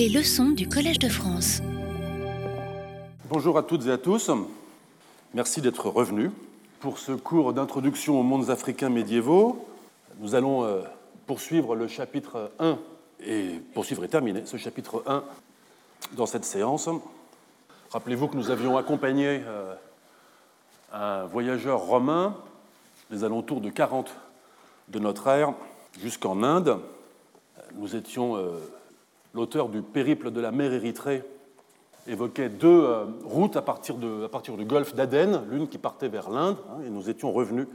Les leçons du Collège de France. Bonjour à toutes et à tous. Merci d'être revenus. Pour ce cours d'introduction aux mondes africains médiévaux, nous allons euh, poursuivre le chapitre 1 et poursuivre et terminer ce chapitre 1 dans cette séance. Rappelez-vous que nous avions accompagné euh, un voyageur romain les alentours de 40 de notre ère jusqu'en Inde. Nous étions euh, l'auteur du périple de la mer Érythrée évoquait deux euh, routes à partir, du golfe d'Aden, l'une qui partait vers l'Inde, hein, et nous étions revenus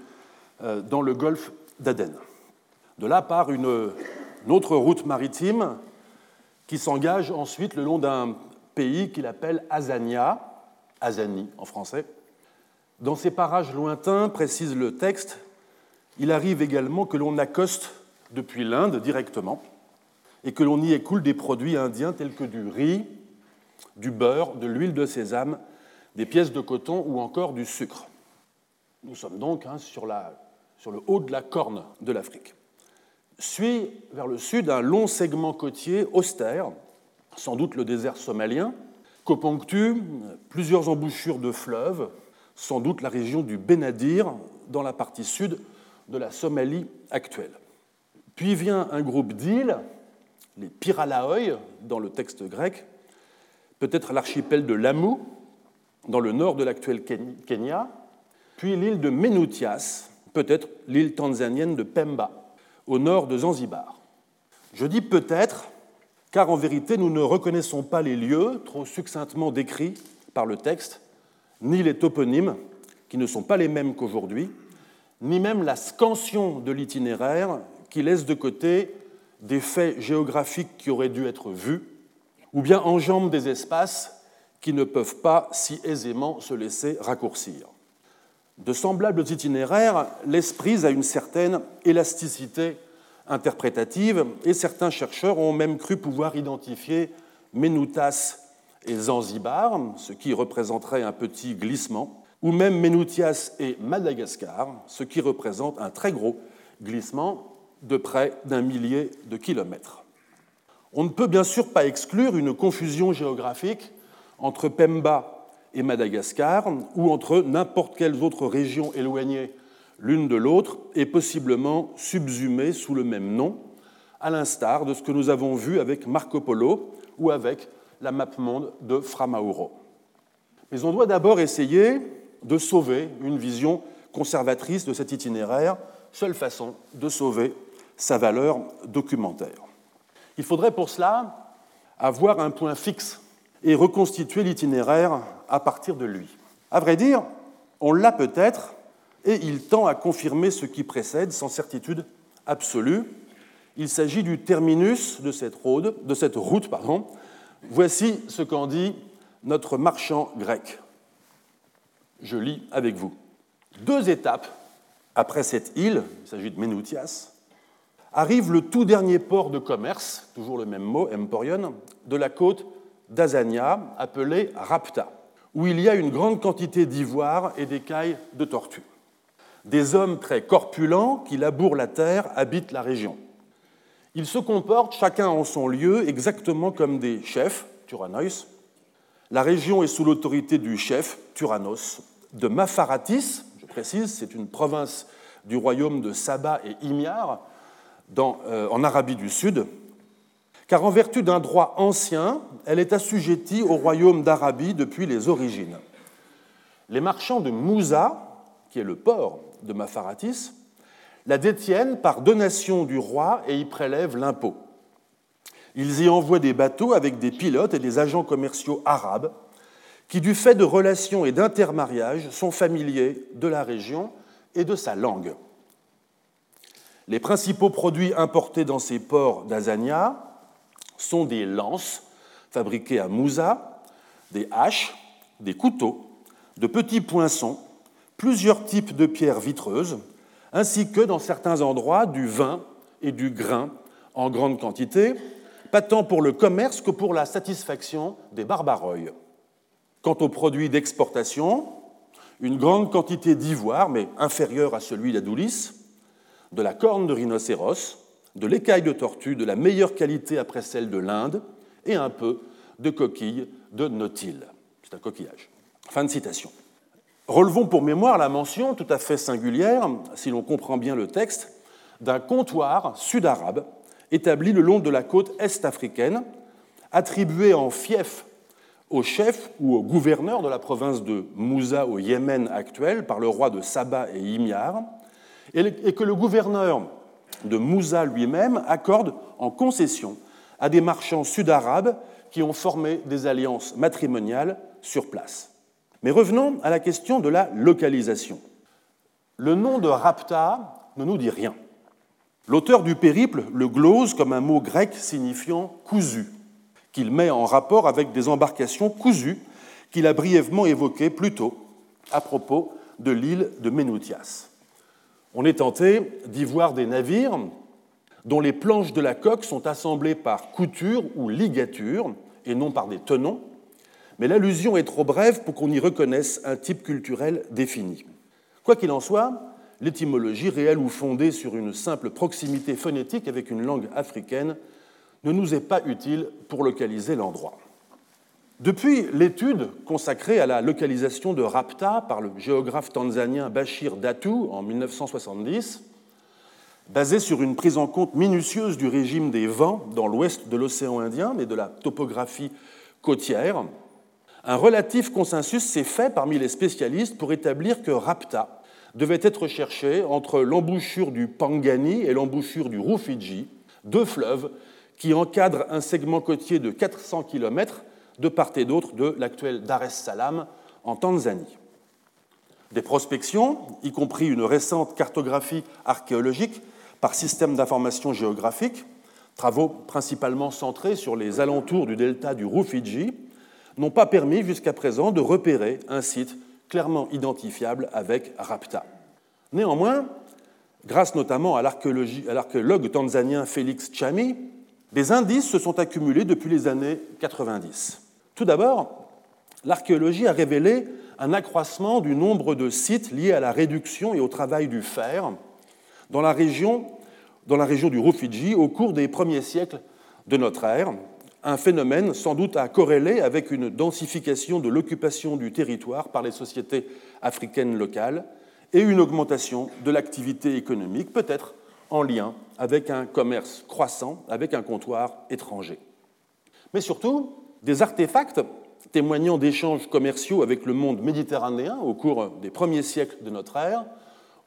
euh, dans le golfe d'Aden. De là part une, une autre route maritime qui s'engage ensuite le long d'un pays qu'il appelle Azania, Azani en français. Dans ces parages lointains, précise le texte, il arrive également que l'on accoste depuis l'Inde directement et que l'on y écoule des produits indiens tels que du riz, du beurre, de l'huile de sésame, des pièces de coton ou encore du sucre. Nous sommes donc hein, sur, sur le haut de la corne de l'Afrique. Suit vers le sud un long segment côtier austère, sans doute le désert somalien, qu'oponctuent plusieurs embouchures de fleuves, sans doute la région du Benadir, dans la partie sud de la Somalie actuelle. Puis vient un groupe d'îles, les Pyralaoi dans le texte grec, peut-être l'archipel de Lamu, dans le nord de l'actuel Kenya, puis l'île de Menutias, peut-être l'île tanzanienne de Pemba, au nord de Zanzibar. Je dis peut-être, car en vérité nous ne reconnaissons pas les lieux trop succinctement décrits par le texte, ni les toponymes, qui ne sont pas les mêmes qu'aujourd'hui, ni même la scansion de l'itinéraire qui laisse de côté des faits géographiques qui auraient dû être vus, ou bien enjambent des espaces qui ne peuvent pas si aisément se laisser raccourcir. De semblables itinéraires prise à une certaine élasticité interprétative, et certains chercheurs ont même cru pouvoir identifier Menoutas et Zanzibar, ce qui représenterait un petit glissement, ou même Menutias et Madagascar, ce qui représente un très gros glissement de près d'un millier de kilomètres. On ne peut bien sûr pas exclure une confusion géographique entre Pemba et Madagascar ou entre n'importe quelles autres régions éloignées l'une de l'autre et possiblement subsumées sous le même nom, à l'instar de ce que nous avons vu avec Marco Polo ou avec la map monde de Framauro. Mais on doit d'abord essayer de sauver une vision conservatrice de cet itinéraire, seule façon de sauver sa valeur documentaire. Il faudrait pour cela avoir un point fixe et reconstituer l'itinéraire à partir de lui. À vrai dire, on l'a peut-être, et il tend à confirmer ce qui précède sans certitude absolue. Il s'agit du terminus de cette, route. Pardon. Voici ce qu'en dit notre marchand grec. Je lis avec vous. Deux étapes après cette île, il s'agit de Menutias, arrive le tout dernier port de commerce, toujours le même mot, emporion, de la côte d'Azania, appelé Rapta, où il y a une grande quantité d'ivoire et d'écailles de tortue. Des hommes très corpulents qui labourent la terre habitent la région. Ils se comportent chacun en son lieu exactement comme des chefs, Turanois. La région est sous l'autorité du chef, Turanos, de Mafaratis, je précise, c'est une province du royaume de Saba et Imiar, euh, en Arabie du Sud, car en vertu d'un droit ancien, elle est assujettie au royaume d'Arabie depuis les origines. Les marchands de Moussa, qui est le port de Mafaratis, la détiennent par donation du roi et y prélèvent l'impôt. Ils y envoient des bateaux avec des pilotes et des agents commerciaux arabes qui, du fait de relations et d'intermariages, sont familiers de la région et de sa langue. Les principaux produits importés dans ces ports d'Azania sont des lances fabriquées à Moussa, des haches, des couteaux, de petits poinçons, plusieurs types de pierres vitreuses, ainsi que, dans certains endroits, du vin et du grain en grande quantité, pas tant pour le commerce que pour la satisfaction des barbaroïs. Quant aux produits d'exportation, une grande quantité d'ivoire, mais inférieure à celui d'Adoulis, de la corne de rhinocéros, de l'écaille de tortue de la meilleure qualité après celle de l'Inde, et un peu de coquilles de nautile. C'est un coquillage. Fin de citation. Relevons pour mémoire la mention tout à fait singulière, si l'on comprend bien le texte, d'un comptoir sud-arabe établi le long de la côte est-africaine, attribué en fief au chef ou au gouverneur de la province de Moussa au Yémen actuel par le roi de Saba et Himyar, et que le gouverneur de Moussa lui-même accorde en concession à des marchands sud-arabes qui ont formé des alliances matrimoniales sur place. Mais revenons à la question de la localisation. Le nom de Rapta ne nous dit rien. L'auteur du périple le glose comme un mot grec signifiant cousu, qu'il met en rapport avec des embarcations cousues qu'il a brièvement évoquées plus tôt à propos de l'île de Ménoutias. On est tenté d'y voir des navires dont les planches de la coque sont assemblées par couture ou ligature et non par des tenons, mais l'allusion est trop brève pour qu'on y reconnaisse un type culturel défini. Quoi qu'il en soit, l'étymologie réelle ou fondée sur une simple proximité phonétique avec une langue africaine ne nous est pas utile pour localiser l'endroit. Depuis l'étude consacrée à la localisation de Rapta par le géographe tanzanien Bachir Datu en 1970, basée sur une prise en compte minutieuse du régime des vents dans l'ouest de l'océan Indien et de la topographie côtière, un relatif consensus s'est fait parmi les spécialistes pour établir que Rapta devait être cherché entre l'embouchure du Pangani et l'embouchure du Rufiji, deux fleuves qui encadrent un segment côtier de 400 km de part et d'autre de l'actuel Dar es Salaam en Tanzanie. Des prospections, y compris une récente cartographie archéologique par système d'information géographique, travaux principalement centrés sur les alentours du delta du Rufiji, n'ont pas permis jusqu'à présent de repérer un site clairement identifiable avec Rapta. Néanmoins, grâce notamment à l'archéologue tanzanien Félix Chami, des indices se sont accumulés depuis les années 90. Tout d'abord, l'archéologie a révélé un accroissement du nombre de sites liés à la réduction et au travail du fer dans la région, dans la région du Rufiji au cours des premiers siècles de notre ère, un phénomène sans doute à corréler avec une densification de l'occupation du territoire par les sociétés africaines locales et une augmentation de l'activité économique, peut-être en lien avec un commerce croissant avec un comptoir étranger. Mais surtout, des artefacts témoignant d'échanges commerciaux avec le monde méditerranéen au cours des premiers siècles de notre ère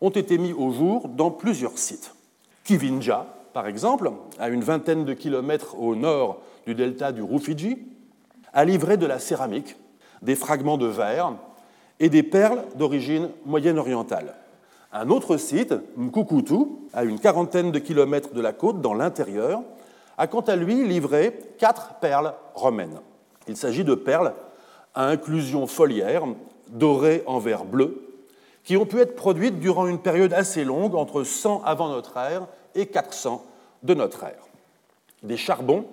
ont été mis au jour dans plusieurs sites. Kivinja, par exemple, à une vingtaine de kilomètres au nord du delta du Rufiji, a livré de la céramique, des fragments de verre et des perles d'origine moyenne-orientale. Un autre site, Mkukutu, à une quarantaine de kilomètres de la côte dans l'intérieur, a quant à lui livré quatre perles romaines. Il s'agit de perles à inclusion foliaire, dorées en verre bleu, qui ont pu être produites durant une période assez longue, entre 100 avant notre ère et 400 de notre ère. Des charbons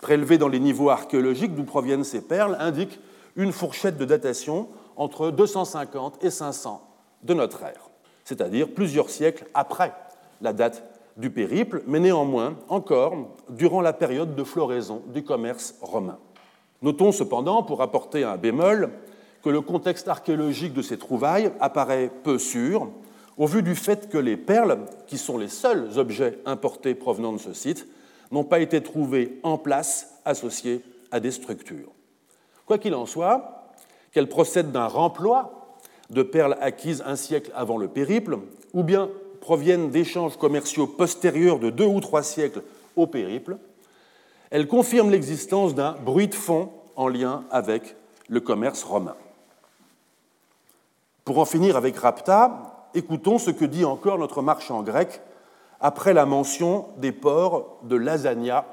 prélevés dans les niveaux archéologiques d'où proviennent ces perles indiquent une fourchette de datation entre 250 et 500 de notre ère, c'est-à-dire plusieurs siècles après la date du périple, mais néanmoins encore durant la période de floraison du commerce romain. Notons cependant, pour apporter un bémol, que le contexte archéologique de ces trouvailles apparaît peu sûr, au vu du fait que les perles, qui sont les seuls objets importés provenant de ce site, n'ont pas été trouvés en place associés à des structures. Quoi qu'il en soit, qu'elles procèdent d'un remploi de perles acquises un siècle avant le périple, ou bien proviennent d'échanges commerciaux postérieurs de deux ou trois siècles au périple, elles confirment l'existence d'un bruit de fond en lien avec le commerce romain. Pour en finir avec Rapta, écoutons ce que dit encore notre marchand grec après la mention des ports de Lasagna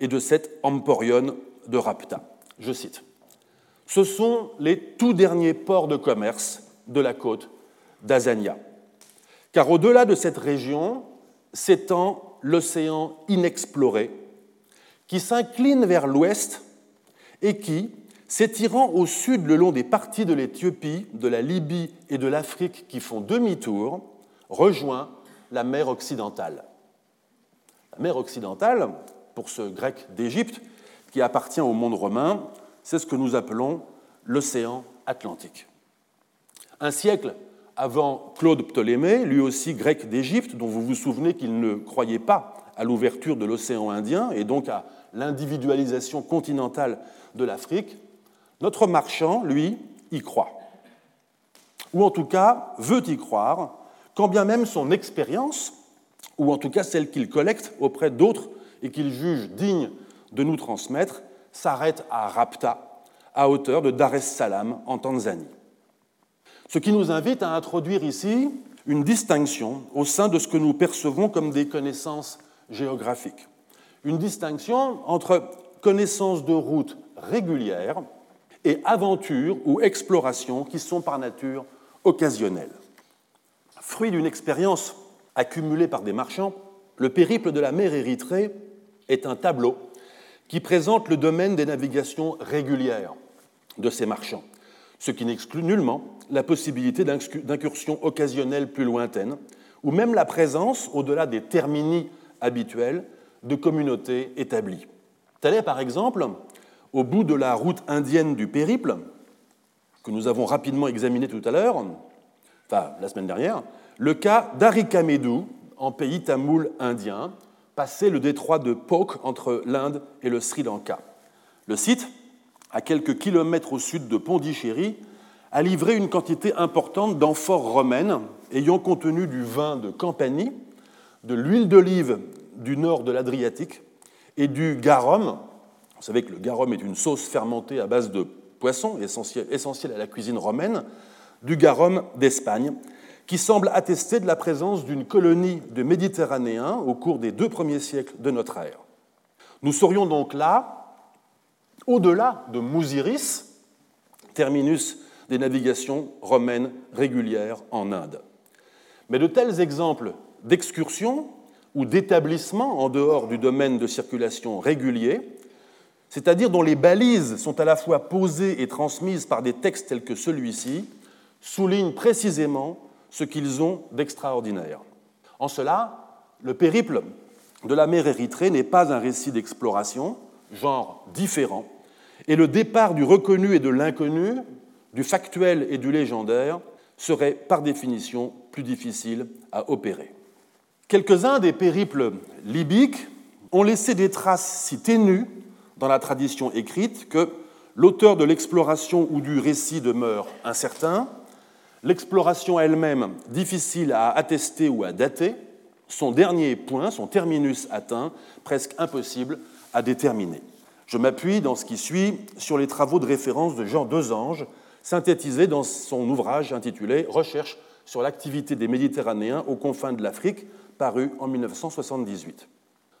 et de cet emporion de Rapta. Je cite Ce sont les tout derniers ports de commerce de la côte d'Azania. Car au-delà de cette région s'étend l'océan inexploré qui s'incline vers l'ouest et qui, s'étirant au sud le long des parties de l'Éthiopie, de la Libye et de l'Afrique qui font demi-tour, rejoint la mer occidentale. La mer occidentale, pour ce grec d'Égypte, qui appartient au monde romain, c'est ce que nous appelons l'océan Atlantique. Un siècle avant Claude Ptolémée, lui aussi grec d'Égypte, dont vous vous souvenez qu'il ne croyait pas à l'ouverture de l'océan Indien et donc à l'individualisation continentale de l'Afrique, notre marchand, lui, y croit. Ou en tout cas veut y croire, quand bien même son expérience, ou en tout cas celle qu'il collecte auprès d'autres et qu'il juge digne de nous transmettre, s'arrête à Rapta, à hauteur de Dar es Salaam en Tanzanie. Ce qui nous invite à introduire ici une distinction au sein de ce que nous percevons comme des connaissances géographiques. Une distinction entre connaissances de route régulières et aventures ou explorations qui sont par nature occasionnelles. Fruit d'une expérience accumulée par des marchands, le périple de la mer Érythrée est un tableau qui présente le domaine des navigations régulières de ces marchands, ce qui n'exclut nullement la possibilité d'incursions occasionnelles plus lointaines, ou même la présence, au-delà des termini habituels, de communautés établies. Tel est par exemple, au bout de la route indienne du périple, que nous avons rapidement examiné tout à l'heure, enfin la semaine dernière, le cas d'Arikamedu, en pays tamoul indien, passé le détroit de Pok entre l'Inde et le Sri Lanka. Le site, à quelques kilomètres au sud de Pondichéry, a livré une quantité importante d'amphores romaines ayant contenu du vin de Campanie, de l'huile d'olive du nord de l'Adriatique et du garum. Vous savez que le garum est une sauce fermentée à base de poisson, essentielle à la cuisine romaine, du garum d'Espagne, qui semble attester de la présence d'une colonie de Méditerranéens au cours des deux premiers siècles de notre ère. Nous serions donc là, au-delà de Mousiris, terminus des navigations romaines régulières en Inde. Mais de tels exemples d'excursions ou d'établissements en dehors du domaine de circulation régulier, c'est-à-dire dont les balises sont à la fois posées et transmises par des textes tels que celui-ci, soulignent précisément ce qu'ils ont d'extraordinaire. En cela, le périple de la mer Érythrée n'est pas un récit d'exploration, genre différent, et le départ du reconnu et de l'inconnu du factuel et du légendaire serait par définition plus difficile à opérer. Quelques-uns des périples libyques ont laissé des traces si ténues dans la tradition écrite que l'auteur de l'exploration ou du récit demeure incertain, l'exploration elle-même difficile à attester ou à dater, son dernier point, son terminus atteint, presque impossible à déterminer. Je m'appuie dans ce qui suit sur les travaux de référence de Jean Desanges, synthétisé dans son ouvrage intitulé Recherche sur l'activité des Méditerranéens aux confins de l'Afrique, paru en 1978.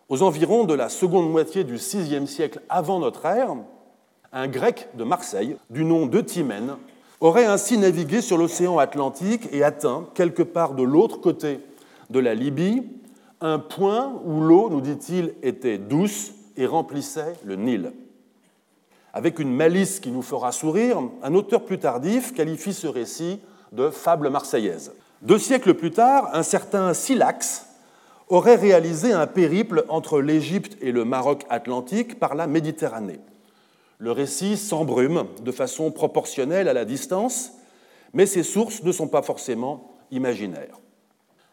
Aux environs de la seconde moitié du VIe siècle avant notre ère, un grec de Marseille, du nom de Timène, aurait ainsi navigué sur l'océan Atlantique et atteint, quelque part de l'autre côté de la Libye, un point où l'eau, nous dit-il, était douce et remplissait le Nil. Avec une malice qui nous fera sourire, un auteur plus tardif qualifie ce récit de fable marseillaise. Deux siècles plus tard, un certain Silax aurait réalisé un périple entre l'Égypte et le Maroc atlantique par la Méditerranée. Le récit s'embrume de façon proportionnelle à la distance, mais ses sources ne sont pas forcément imaginaires.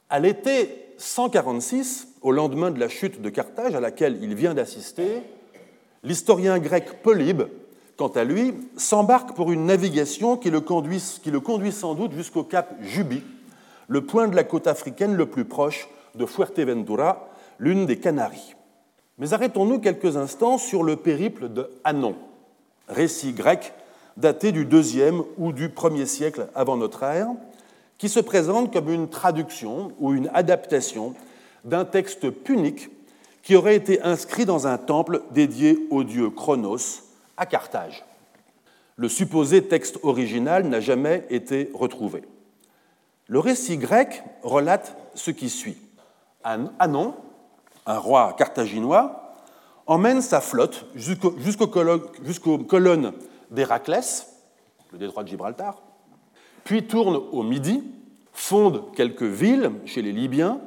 À l'été 146, au lendemain de la chute de Carthage à laquelle il vient d'assister, L'historien grec Polybe, quant à lui, s'embarque pour une navigation qui le, conduit, sans doute jusqu'au cap Jubi, le point de la côte africaine le plus proche de Fuerteventura, l'une des Canaries. Mais arrêtons-nous quelques instants sur le périple de Hanon, récit grec daté du deuxième ou du premier siècle avant notre ère, qui se présente comme une traduction ou une adaptation d'un texte punique qui aurait été inscrit dans un temple dédié au dieu Chronos à Carthage. Le supposé texte original n'a jamais été retrouvé. Le récit grec relate ce qui suit. Anon, un roi carthaginois, emmène sa flotte jusqu'aux colonnes d'Héraclès, le détroit de Gibraltar, puis tourne au midi, fonde quelques villes chez les Libyens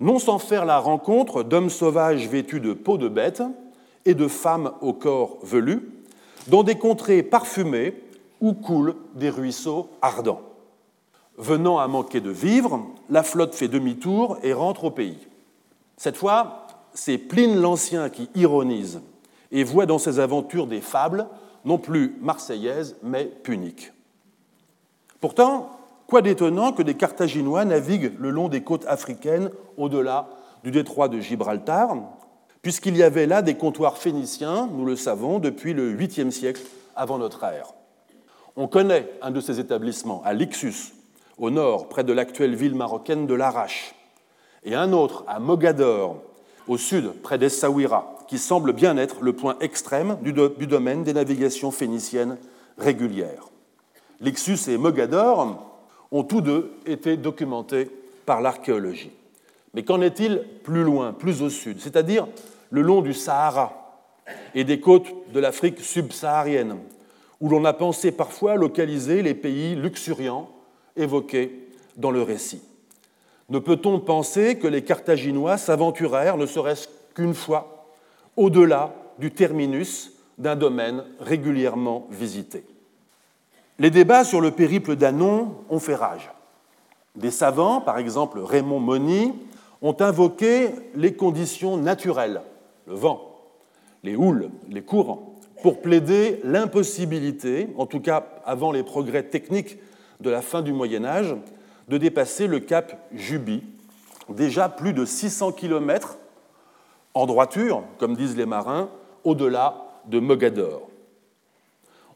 non sans faire la rencontre d'hommes sauvages vêtus de peaux de bêtes et de femmes au corps velu, dans des contrées parfumées où coulent des ruisseaux ardents. Venant à manquer de vivres, la flotte fait demi-tour et rentre au pays. Cette fois, c'est Pline l'Ancien qui ironise et voit dans ses aventures des fables, non plus marseillaises, mais puniques. Pourtant, quoi d'étonnant que des Carthaginois naviguent le long des côtes africaines au-delà du détroit de Gibraltar, puisqu'il y avait là des comptoirs phéniciens, nous le savons, depuis le 8e siècle avant notre ère. On connaît un de ces établissements, à Lixus, au nord, près de l'actuelle ville marocaine de Larache, et un autre à Mogador, au sud, près d'Essaouira, qui semble bien être le point extrême du, domaine des navigations phéniciennes régulières. Lixus et Mogador ont tous deux été documentés par l'archéologie. Mais qu'en est-il plus loin, plus au sud, c'est-à-dire le long du Sahara et des côtes de l'Afrique subsaharienne, où l'on a pensé parfois localiser les pays luxuriants évoqués dans le récit Ne peut-on penser que les Carthaginois s'aventurèrent, ne serait-ce qu'une fois, au-delà du terminus d'un domaine régulièrement visité? Les débats sur le périple d'Anon ont fait rage. Des savants, par exemple Raymond Moni, ont invoqué les conditions naturelles, le vent, les houles, les courants, pour plaider l'impossibilité, en tout cas avant les progrès techniques de la fin du Moyen Âge, de dépasser le cap Juby, déjà plus de 600 km en droiture, comme disent les marins, au-delà de Mogador.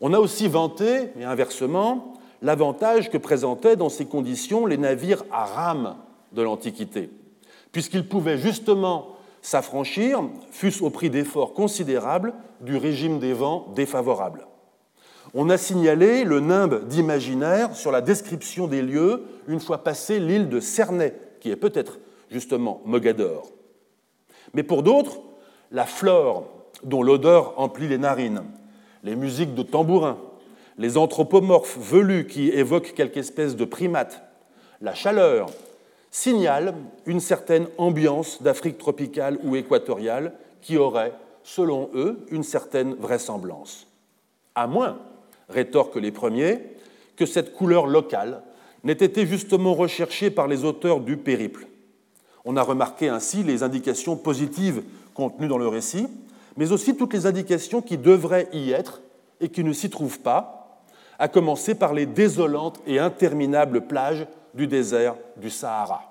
On a aussi vanté, et inversement, l'avantage que présentaient dans ces conditions les navires à rames de l'Antiquité, puisqu'ils pouvaient justement s'affranchir, fût-ce au prix d'efforts considérables, du régime des vents défavorables. On a signalé le nimbe d'imaginaire sur la description des lieux une fois passé l'île de Cernay, qui est peut-être justement Mogador. Mais pour d'autres, la flore dont l'odeur emplit les narines, les musiques de tambourin, les anthropomorphes velus qui évoquent quelque espèce de primate, la chaleur, signalent une certaine ambiance d'Afrique tropicale ou équatoriale qui aurait, selon eux, une certaine vraisemblance. À moins rétorquent les premiers, que cette couleur locale n'ait été justement recherchée par les auteurs du périple. On a remarqué ainsi les indications positives contenues dans le récit, mais aussi toutes les indications qui devraient y être et qui ne s'y trouvent pas, à commencer par les désolantes et interminables plages du désert du Sahara.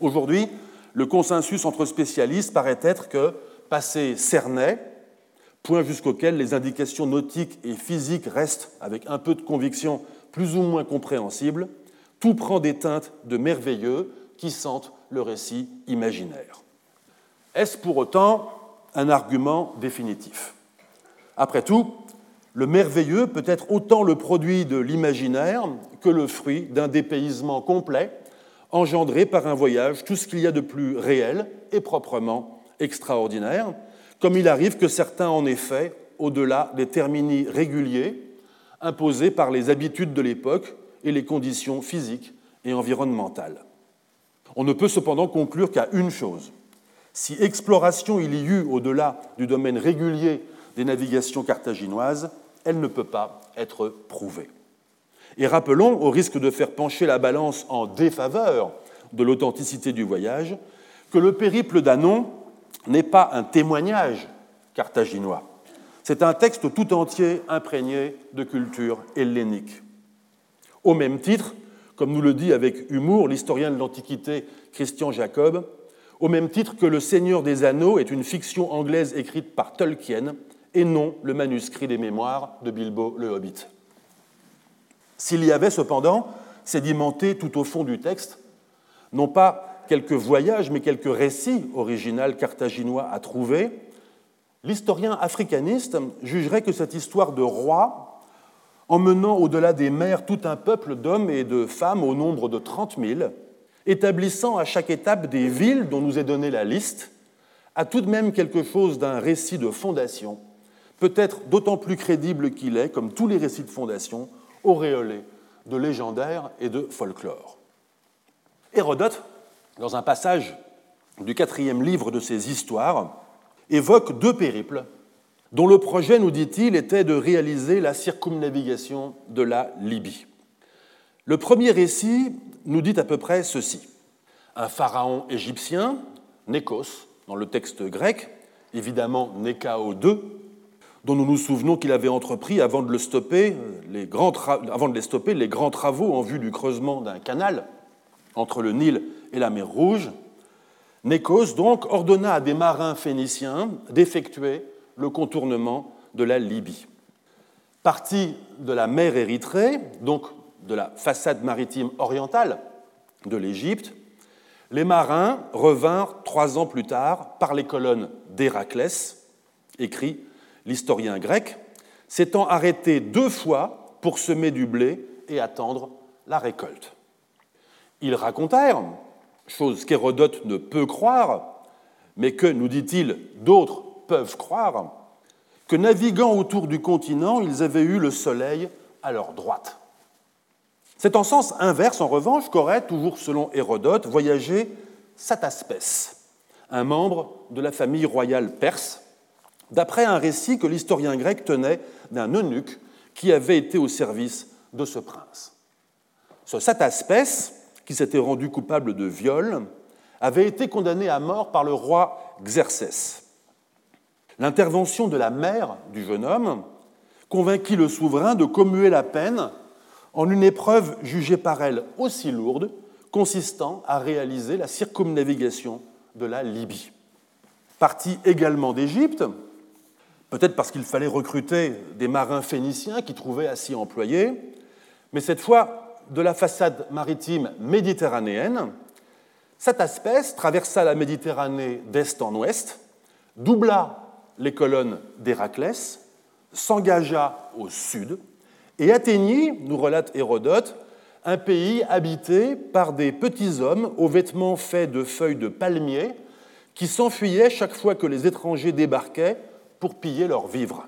Aujourd'hui, le consensus entre spécialistes paraît être que, passé Cernay, point jusqu'auquel les indications nautiques et physiques restent, avec un peu de conviction, plus ou moins compréhensibles, tout prend des teintes de merveilleux qui sentent le récit imaginaire. Est-ce pour autant un argument définitif? Après tout, le merveilleux peut être autant le produit de l'imaginaire que le fruit d'un dépaysement complet engendré par un voyage, tout ce qu'il y a de plus réel et proprement extraordinaire, comme il arrive que certains, en effet, au-delà des termini réguliers imposés par les habitudes de l'époque et les conditions physiques et environnementales. On ne peut cependant conclure qu'à une chose. Si exploration il y eut au-delà du domaine régulier des navigations carthaginoises, elle ne peut pas être prouvée. Et rappelons, au risque de faire pencher la balance en défaveur de l'authenticité du voyage, que le périple d'Anon n'est pas un témoignage carthaginois. C'est un texte tout entier imprégné de culture hellénique. Au même titre, comme nous le dit avec humour l'historien de l'Antiquité Christian Jacob, au même titre que Le Seigneur des Anneaux est une fiction anglaise écrite par Tolkien et non le manuscrit des mémoires de Bilbo le Hobbit. S'il y avait cependant sédimenté tout au fond du texte, non pas quelques voyages, mais quelques récits originaux carthaginois à trouver, l'historien africaniste jugerait que cette histoire de roi, emmenant au-delà des mers tout un peuple d'hommes et de femmes au nombre de 30 000, établissant à chaque étape des villes dont nous est donnée la liste, a tout de même quelque chose d'un récit de fondation, peut-être d'autant plus crédible qu'il est, comme tous les récits de fondation, auréolé de légendaires et de folklore. Hérodote dans un passage du quatrième livre de ses histoires, évoque deux périples dont le projet, nous dit-il, était de réaliser la circumnavigation de la Libye. Le premier récit nous dit à peu près ceci. Un pharaon égyptien, Nékos, dans le texte grec, évidemment Nékao II, dont nous nous souvenons qu'il avait entrepris avant de, le stopper, les grands avant de les stopper les grands travaux en vue du creusement d'un canal entre le Nil et la mer Rouge. Nékos donc ordonna à des marins phéniciens d'effectuer le contournement de la Libye. Parti de la mer Érythrée, donc de la façade maritime orientale de l'Égypte, les marins revinrent trois ans plus tard par les colonnes d'Héraclès, écrit l'historien grec, s'étant arrêtés deux fois pour semer du blé et attendre la récolte. Ils racontèrent, chose qu'Hérodote ne peut croire, mais que, nous dit-il, d'autres peuvent croire, que naviguant autour du continent, ils avaient eu le soleil à leur droite. C'est en sens inverse, en revanche, qu'aurait, toujours selon Hérodote, voyagé Sataspès, un membre de la famille royale perse, d'après un récit que l'historien grec tenait d'un eunuque qui avait été au service de ce prince. Ce Sataspès, qui s'était rendu coupable de viol, avait été condamné à mort par le roi Xerxès. L'intervention de la mère du jeune homme convainquit le souverain de commuer la peine en une épreuve jugée par elle aussi lourde, consistant à réaliser la circumnavigation de la Libye. Parti également d'Égypte, peut-être parce qu'il fallait recruter des marins phéniciens qui trouvaient à s'y employer, mais cette fois de la façade maritime méditerranéenne, cette espèce traversa la Méditerranée d'est en ouest, doubla les colonnes d'Héraclès, s'engagea au sud, et atteignit, nous relate Hérodote, un pays habité par des petits hommes aux vêtements faits de feuilles de palmier qui s'enfuyaient chaque fois que les étrangers débarquaient pour piller leurs vivres.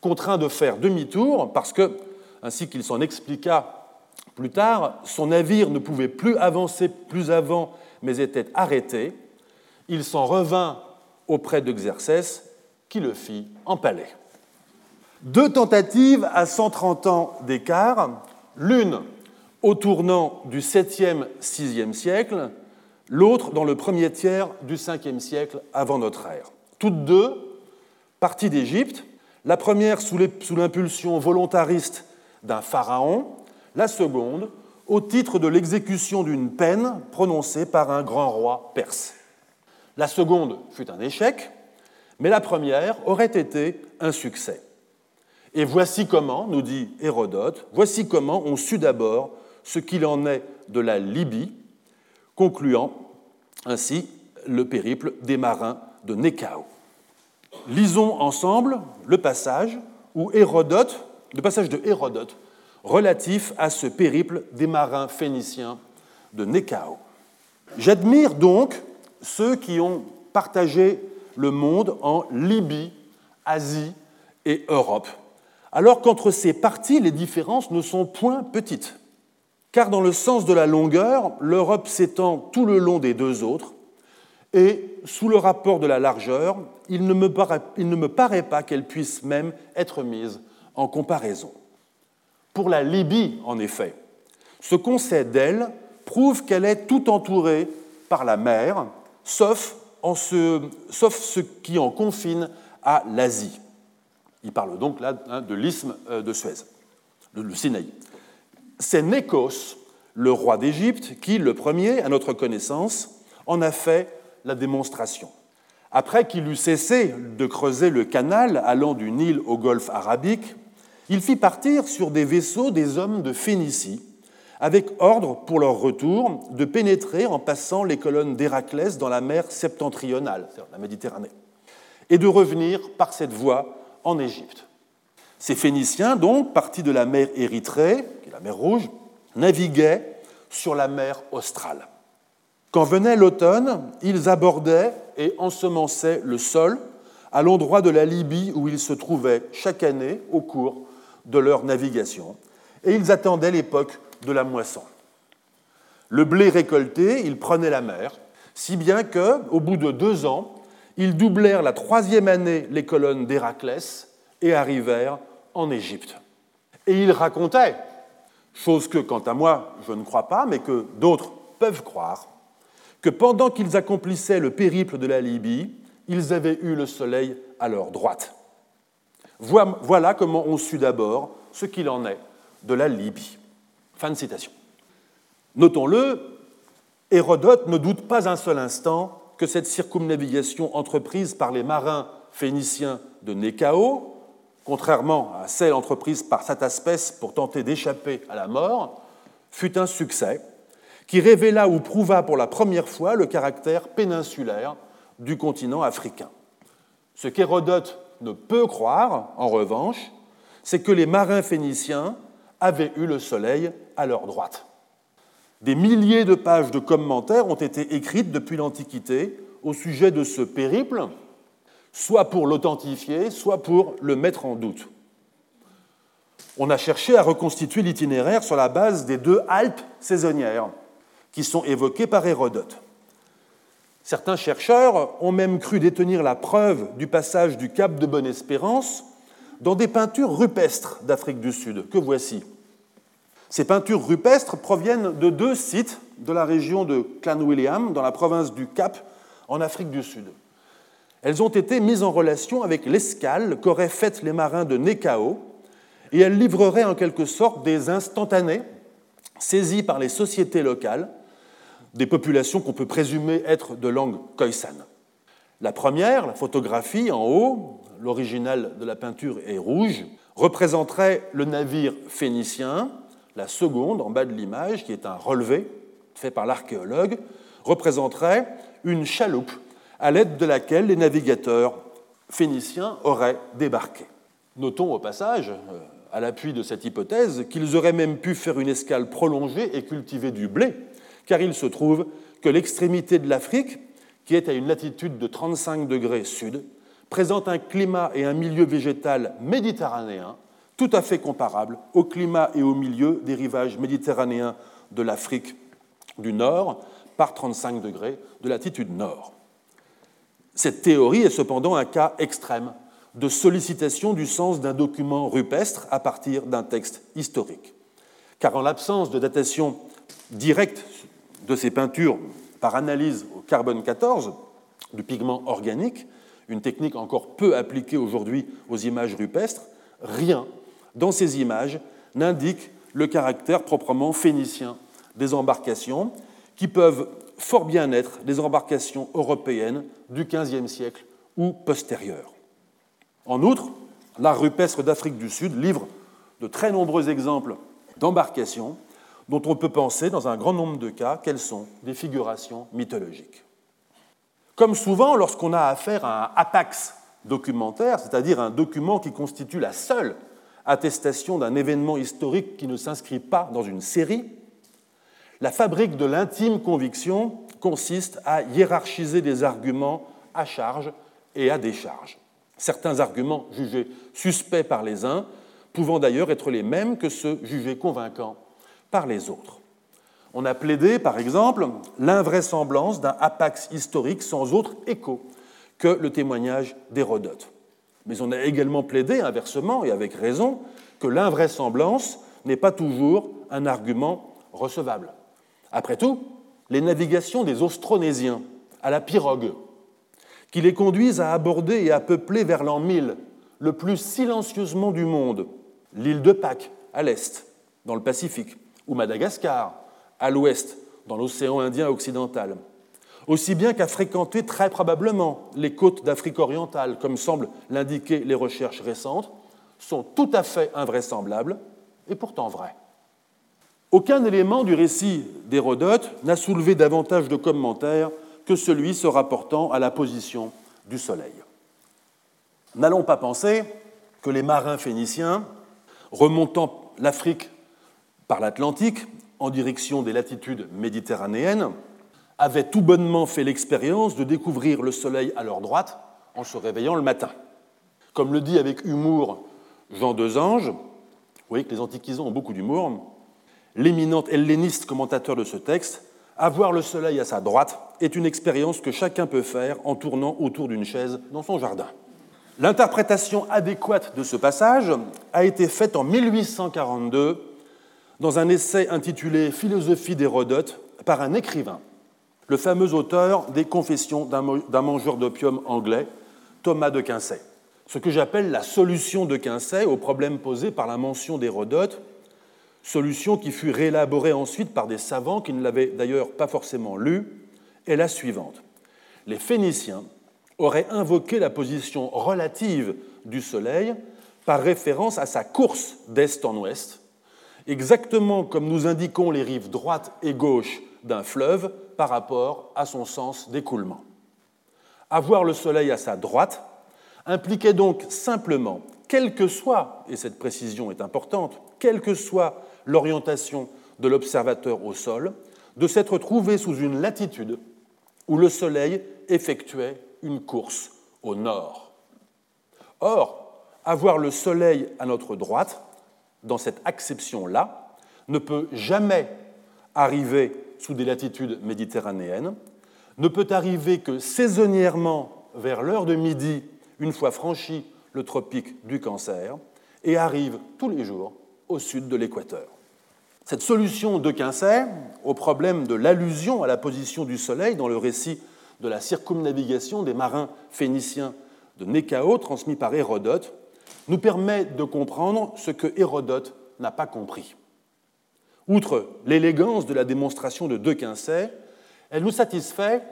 Contraint de faire demi-tour parce que, ainsi qu'il s'en expliqua plus tard, son navire ne pouvait plus avancer plus avant mais était arrêté, il s'en revint auprès d'Exercès qui le fit empaler. Deux tentatives à 130 ans d'écart, l'une au tournant du 7e, 6e siècle, l'autre dans le premier tiers du 5e siècle avant notre ère. Toutes deux parties d'Égypte, la première sous l'impulsion volontariste d'un pharaon, la seconde au titre de l'exécution d'une peine prononcée par un grand roi perse. La seconde fut un échec, mais la première aurait été un succès. Et voici comment, nous dit Hérodote, voici comment on sut d'abord ce qu'il en est de la Libye, concluant ainsi le périple des marins de Nécao. Lisons ensemble le passage où Hérodote, le passage de Hérodote relatif à ce périple des marins phéniciens de Nécao. J'admire donc ceux qui ont partagé le monde en Libye, Asie et Europe alors qu'entre ces parties, les différences ne sont point petites. Car dans le sens de la longueur, l'Europe s'étend tout le long des deux autres, et sous le rapport de la largeur, il ne me paraît, il ne me paraît pas qu'elle puisse même être mise en comparaison. Pour la Libye, en effet, ce qu'on sait d'elle prouve qu'elle est tout entourée par la mer, sauf, en ce, sauf ce qui en confine à l'Asie. Il parle donc là hein, de l'isthme euh, de Suez, le Sinaï. C'est Nékos, le roi d'Égypte, qui, le premier, à notre connaissance, en a fait la démonstration. Après qu'il eut cessé de creuser le canal allant du Nil au golfe arabique, il fit partir sur des vaisseaux des hommes de Phénicie, avec ordre pour leur retour de pénétrer en passant les colonnes d'Héraclès dans la mer septentrionale, c'est-à-dire la Méditerranée, et de revenir par cette voie en Égypte. Ces Phéniciens, donc, partis de la mer Érythrée, qui est la mer Rouge, naviguaient sur la mer australe. Quand venait l'automne, ils abordaient et ensemençaient le sol à l'endroit de la Libye où ils se trouvaient chaque année au cours de leur navigation, et ils attendaient l'époque de la moisson. Le blé récolté, ils prenaient la mer, si bien que, au bout de deux ans, ils doublèrent la troisième année les colonnes d'Héraclès et arrivèrent en Égypte. Et ils racontaient, chose que quant à moi je ne crois pas, mais que d'autres peuvent croire, que pendant qu'ils accomplissaient le périple de la Libye, ils avaient eu le soleil à leur droite. Voilà comment on sut d'abord ce qu'il en est de la Libye. Fin de citation. Notons-le, Hérodote ne doute pas un seul instant que cette circumnavigation entreprise par les marins phéniciens de Nécao, contrairement à celle entreprise par Sataspès pour tenter d'échapper à la mort, fut un succès qui révéla ou prouva pour la première fois le caractère péninsulaire du continent africain. Ce qu'Hérodote ne peut croire, en revanche, c'est que les marins phéniciens avaient eu le soleil à leur droite. Des milliers de pages de commentaires ont été écrites depuis l'Antiquité au sujet de ce périple, soit pour l'authentifier, soit pour le mettre en doute. On a cherché à reconstituer l'itinéraire sur la base des deux Alpes saisonnières qui sont évoquées par Hérodote. Certains chercheurs ont même cru détenir la preuve du passage du cap de Bonne-Espérance dans des peintures rupestres d'Afrique du Sud, que voici. Ces peintures rupestres proviennent de deux sites de la région de Clanwilliam, dans la province du Cap, en Afrique du Sud. Elles ont été mises en relation avec l'escale qu'auraient faite les marins de Nekao, et elles livreraient en quelque sorte des instantanés saisis par les sociétés locales des populations qu'on peut présumer être de langue khoisan. La première, la photographie en haut, l'original de la peinture est rouge, représenterait le navire phénicien. La seconde, en bas de l'image, qui est un relevé fait par l'archéologue, représenterait une chaloupe à l'aide de laquelle les navigateurs phéniciens auraient débarqué. Notons au passage, euh, à l'appui de cette hypothèse, qu'ils auraient même pu faire une escale prolongée et cultiver du blé car il se trouve que l'extrémité de l'Afrique, qui est à une latitude de 35 degrés sud, présente un climat et un milieu végétal méditerranéen tout à fait comparables au climat et au milieu des rivages méditerranéens de l'Afrique du Nord par 35 degrés de latitude nord. Cette théorie est cependant un cas extrême de sollicitation du sens d'un document rupestre à partir d'un texte historique. Car en l'absence de datation directe de ces peintures par analyse au carbone 14 du pigment organique, une technique encore peu appliquée aujourd'hui aux images rupestres, rien dans ces images n'indique le caractère proprement phénicien des embarcations, qui peuvent fort bien être des embarcations européennes du XVe siècle ou postérieures. En outre, l'art rupestre d'Afrique du Sud livre de très nombreux exemples d'embarcations dont on peut penser, dans un grand nombre de cas, qu'elles sont des figurations mythologiques. Comme souvent, lorsqu'on a affaire à un apax documentaire, c'est-à-dire un document qui constitue la seule attestation d'un événement historique qui ne s'inscrit pas dans une série, la fabrique de l'intime conviction consiste à hiérarchiser des arguments à charge et à décharge. Certains arguments jugés suspects par les uns, pouvant d'ailleurs être les mêmes que ceux jugés convaincants les autres. On a plaidé, par exemple, l'invraisemblance d'un apax historique sans autre écho que le témoignage d'Hérodote. Mais on a également plaidé, inversement, et avec raison, que l'invraisemblance n'est pas toujours un argument recevable. Après tout, les navigations des Austronésiens à la pirogue, qui les conduisent à aborder et à peupler vers l'an 1000 le plus silencieusement du monde, l'île de Pâques à l'est, dans le Pacifique, ou Madagascar, à l'ouest, dans l'océan Indien occidental, aussi bien qu'à fréquenter très probablement les côtes d'Afrique orientale, comme semblent l'indiquer les recherches récentes, sont tout à fait invraisemblables et pourtant vrais. Aucun élément du récit d'Hérodote n'a soulevé davantage de commentaires que celui se rapportant à la position du Soleil. N'allons pas penser que les marins phéniciens, remontant l'Afrique par l'Atlantique en direction des latitudes méditerranéennes avaient tout bonnement fait l'expérience de découvrir le soleil à leur droite en se réveillant le matin. Comme le dit avec humour Jean Desange, vous voyez que les antiquisants ont beaucoup d'humour, l'éminent helléniste commentateur de ce texte avoir le soleil à sa droite est une expérience que chacun peut faire en tournant autour d'une chaise dans son jardin. L'interprétation adéquate de ce passage a été faite en 1842 dans un essai intitulé Philosophie d'Hérodote par un écrivain, le fameux auteur des Confessions d'un mangeur d'opium anglais, Thomas de Quincey. Ce que j'appelle la solution de Quincey au problème posé par la mention d'Hérodote, solution qui fut réélaborée ensuite par des savants qui ne l'avaient d'ailleurs pas forcément lu, est la suivante. Les Phéniciens auraient invoqué la position relative du Soleil par référence à sa course d'est en ouest, exactement comme nous indiquons les rives droite et gauche d'un fleuve par rapport à son sens d'écoulement. Avoir le Soleil à sa droite impliquait donc simplement, quelle que soit, et cette précision est importante, quelle que soit l'orientation de l'observateur au sol, de s'être trouvé sous une latitude où le Soleil effectuait une course au nord. Or, avoir le Soleil à notre droite, dans cette acception-là, ne peut jamais arriver sous des latitudes méditerranéennes, ne peut arriver que saisonnièrement vers l'heure de midi, une fois franchi le tropique du Cancer, et arrive tous les jours au sud de l'équateur. Cette solution de Quincey au problème de l'allusion à la position du Soleil dans le récit de la circumnavigation des marins phéniciens de Nécao, transmis par Hérodote, nous permet de comprendre ce que Hérodote n'a pas compris. Outre l'élégance de la démonstration de De Quincey, elle nous satisfait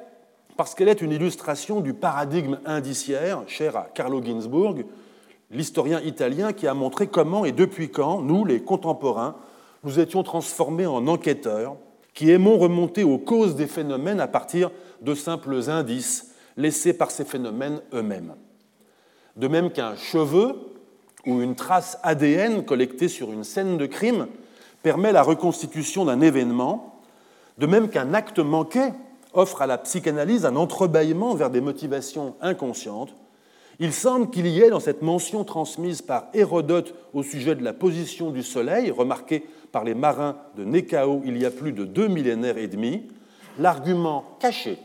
parce qu'elle est une illustration du paradigme indiciaire cher à Carlo Ginzburg, l'historien italien qui a montré comment et depuis quand, nous, les contemporains, nous étions transformés en enquêteurs qui aimons remonter aux causes des phénomènes à partir de simples indices laissés par ces phénomènes eux-mêmes. De même qu'un cheveu ou une trace ADN collectée sur une scène de crime permet la reconstitution d'un événement, de même qu'un acte manqué offre à la psychanalyse un entrebâillement vers des motivations inconscientes, il semble qu'il y ait dans cette mention transmise par Hérodote au sujet de la position du Soleil, remarquée par les marins de Nécao il y a plus de deux millénaires et demi, l'argument caché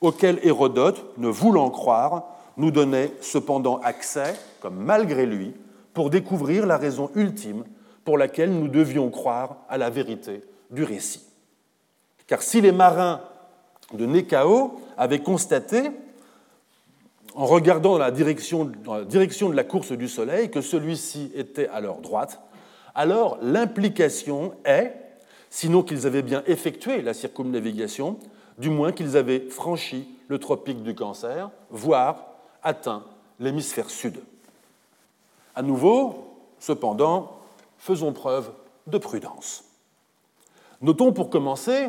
auquel Hérodote, ne voulant croire, nous donnait cependant accès, comme malgré lui, pour découvrir la raison ultime pour laquelle nous devions croire à la vérité du récit. Car si les marins de Nécao avaient constaté, en regardant dans la, direction, dans la direction de la course du Soleil, que celui-ci était à leur droite, alors l'implication est, sinon qu'ils avaient bien effectué la circumnavigation, du moins qu'ils avaient franchi le tropique du Cancer, voire atteint l'hémisphère sud. À nouveau, cependant, faisons preuve de prudence. Notons pour commencer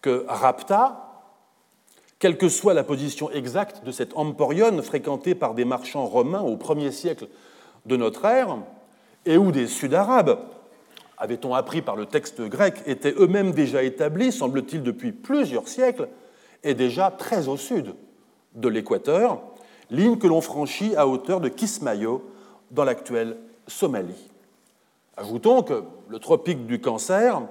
que Rapta, quelle que soit la position exacte de cette emporion fréquentée par des marchands romains au premier siècle de notre ère, et où des Sud-Arabes, avait-on appris par le texte grec, étaient eux-mêmes déjà établis, semble-t-il depuis plusieurs siècles, et déjà très au sud de l'équateur, ligne que l'on franchit à hauteur de Kismayo dans l'actuelle Somalie. Ajoutons que le tropique du Cancer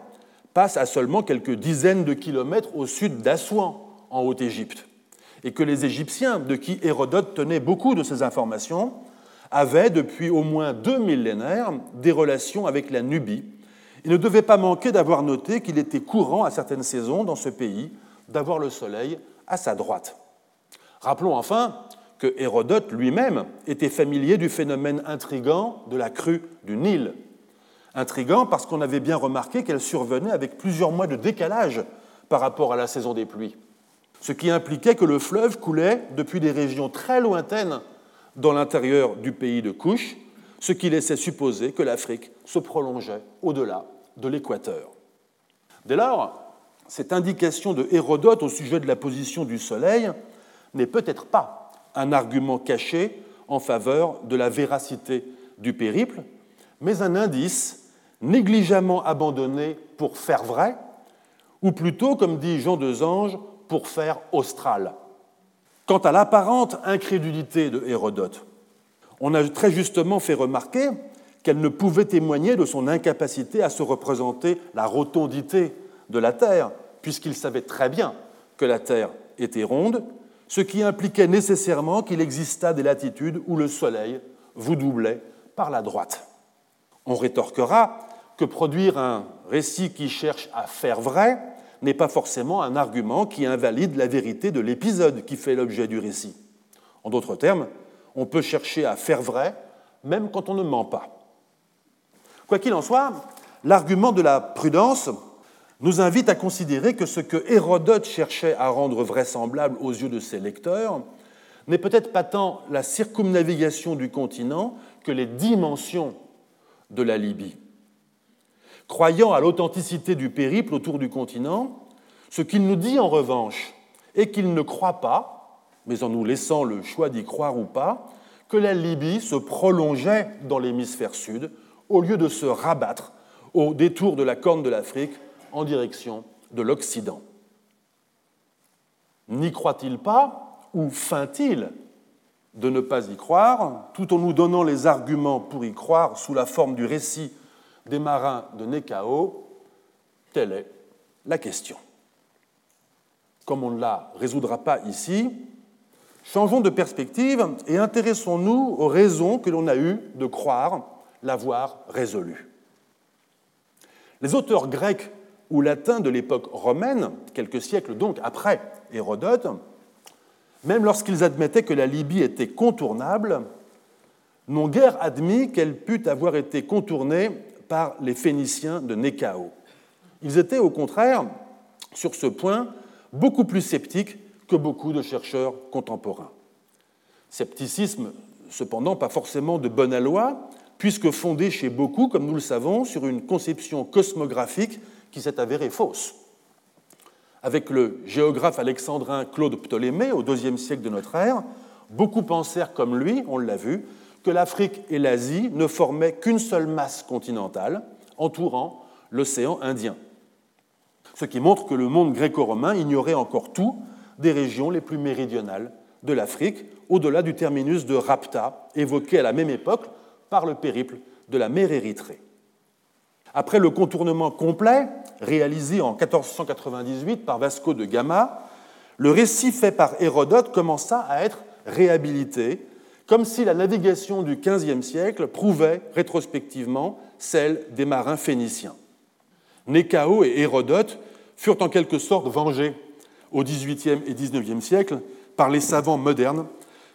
passe à seulement quelques dizaines de kilomètres au sud d'Assouan, en Haute-Égypte, et que les Égyptiens, de qui Hérodote tenait beaucoup de ces informations, avaient depuis au moins deux millénaires des relations avec la Nubie. Il ne devait pas manquer d'avoir noté qu'il était courant à certaines saisons dans ce pays d'avoir le soleil à sa droite. Rappelons enfin que Hérodote lui-même était familier du phénomène intrigant de la crue du Nil. Intrigant parce qu'on avait bien remarqué qu'elle survenait avec plusieurs mois de décalage par rapport à la saison des pluies, ce qui impliquait que le fleuve coulait depuis des régions très lointaines dans l'intérieur du pays de Couche, ce qui laissait supposer que l'Afrique se prolongeait au-delà de l'équateur. Dès lors, cette indication de Hérodote au sujet de la position du Soleil n'est peut-être pas un argument caché en faveur de la véracité du périple, mais un indice négligemment abandonné pour faire vrai, ou plutôt, comme dit Jean Desange, pour faire austral. Quant à l'apparente incrédulité de Hérodote, on a très justement fait remarquer qu'elle ne pouvait témoigner de son incapacité à se représenter la rotondité de la Terre, puisqu'ils savaient très bien que la Terre était ronde, ce qui impliquait nécessairement qu'il existât des latitudes où le Soleil vous doublait par la droite. On rétorquera que produire un récit qui cherche à faire vrai n'est pas forcément un argument qui invalide la vérité de l'épisode qui fait l'objet du récit. En d'autres termes, on peut chercher à faire vrai même quand on ne ment pas. Quoi qu'il en soit, l'argument de la prudence nous invite à considérer que ce que Hérodote cherchait à rendre vraisemblable aux yeux de ses lecteurs n'est peut-être pas tant la circumnavigation du continent que les dimensions de la Libye. Croyant à l'authenticité du périple autour du continent, ce qu'il nous dit en revanche est qu'il ne croit pas, mais en nous laissant le choix d'y croire ou pas, que la Libye se prolongeait dans l'hémisphère sud au lieu de se rabattre au détour de la corne de l'Afrique en direction de l'Occident. N'y croit-il pas ou feint-il de ne pas y croire, tout en nous donnant les arguments pour y croire sous la forme du récit des marins de Nekao Telle est la question. Comme on ne la résoudra pas ici, changeons de perspective et intéressons-nous aux raisons que l'on a eues de croire l'avoir résolue. Les auteurs grecs ou latins de l'époque romaine, quelques siècles donc après Hérodote, même lorsqu'ils admettaient que la Libye était contournable, n'ont guère admis qu'elle pût avoir été contournée par les Phéniciens de Nécao. Ils étaient au contraire, sur ce point, beaucoup plus sceptiques que beaucoup de chercheurs contemporains. Scepticisme, cependant, pas forcément de bonne loi, puisque fondé chez beaucoup, comme nous le savons, sur une conception cosmographique qui s'est avérée fausse. Avec le géographe alexandrin Claude Ptolémée au IIe siècle de notre ère, beaucoup pensèrent comme lui, on l'a vu, que l'Afrique et l'Asie ne formaient qu'une seule masse continentale entourant l'océan Indien. Ce qui montre que le monde gréco-romain ignorait encore tout des régions les plus méridionales de l'Afrique, au-delà du terminus de Rapta, évoqué à la même époque par le périple de la mer Érythrée. Après le contournement complet, réalisé en 1498 par Vasco de Gama, le récit fait par Hérodote commença à être réhabilité comme si la navigation du XVe siècle prouvait rétrospectivement celle des marins phéniciens. Nécao et Hérodote furent en quelque sorte vengés au XVIIIe et XIXe siècle par les savants modernes,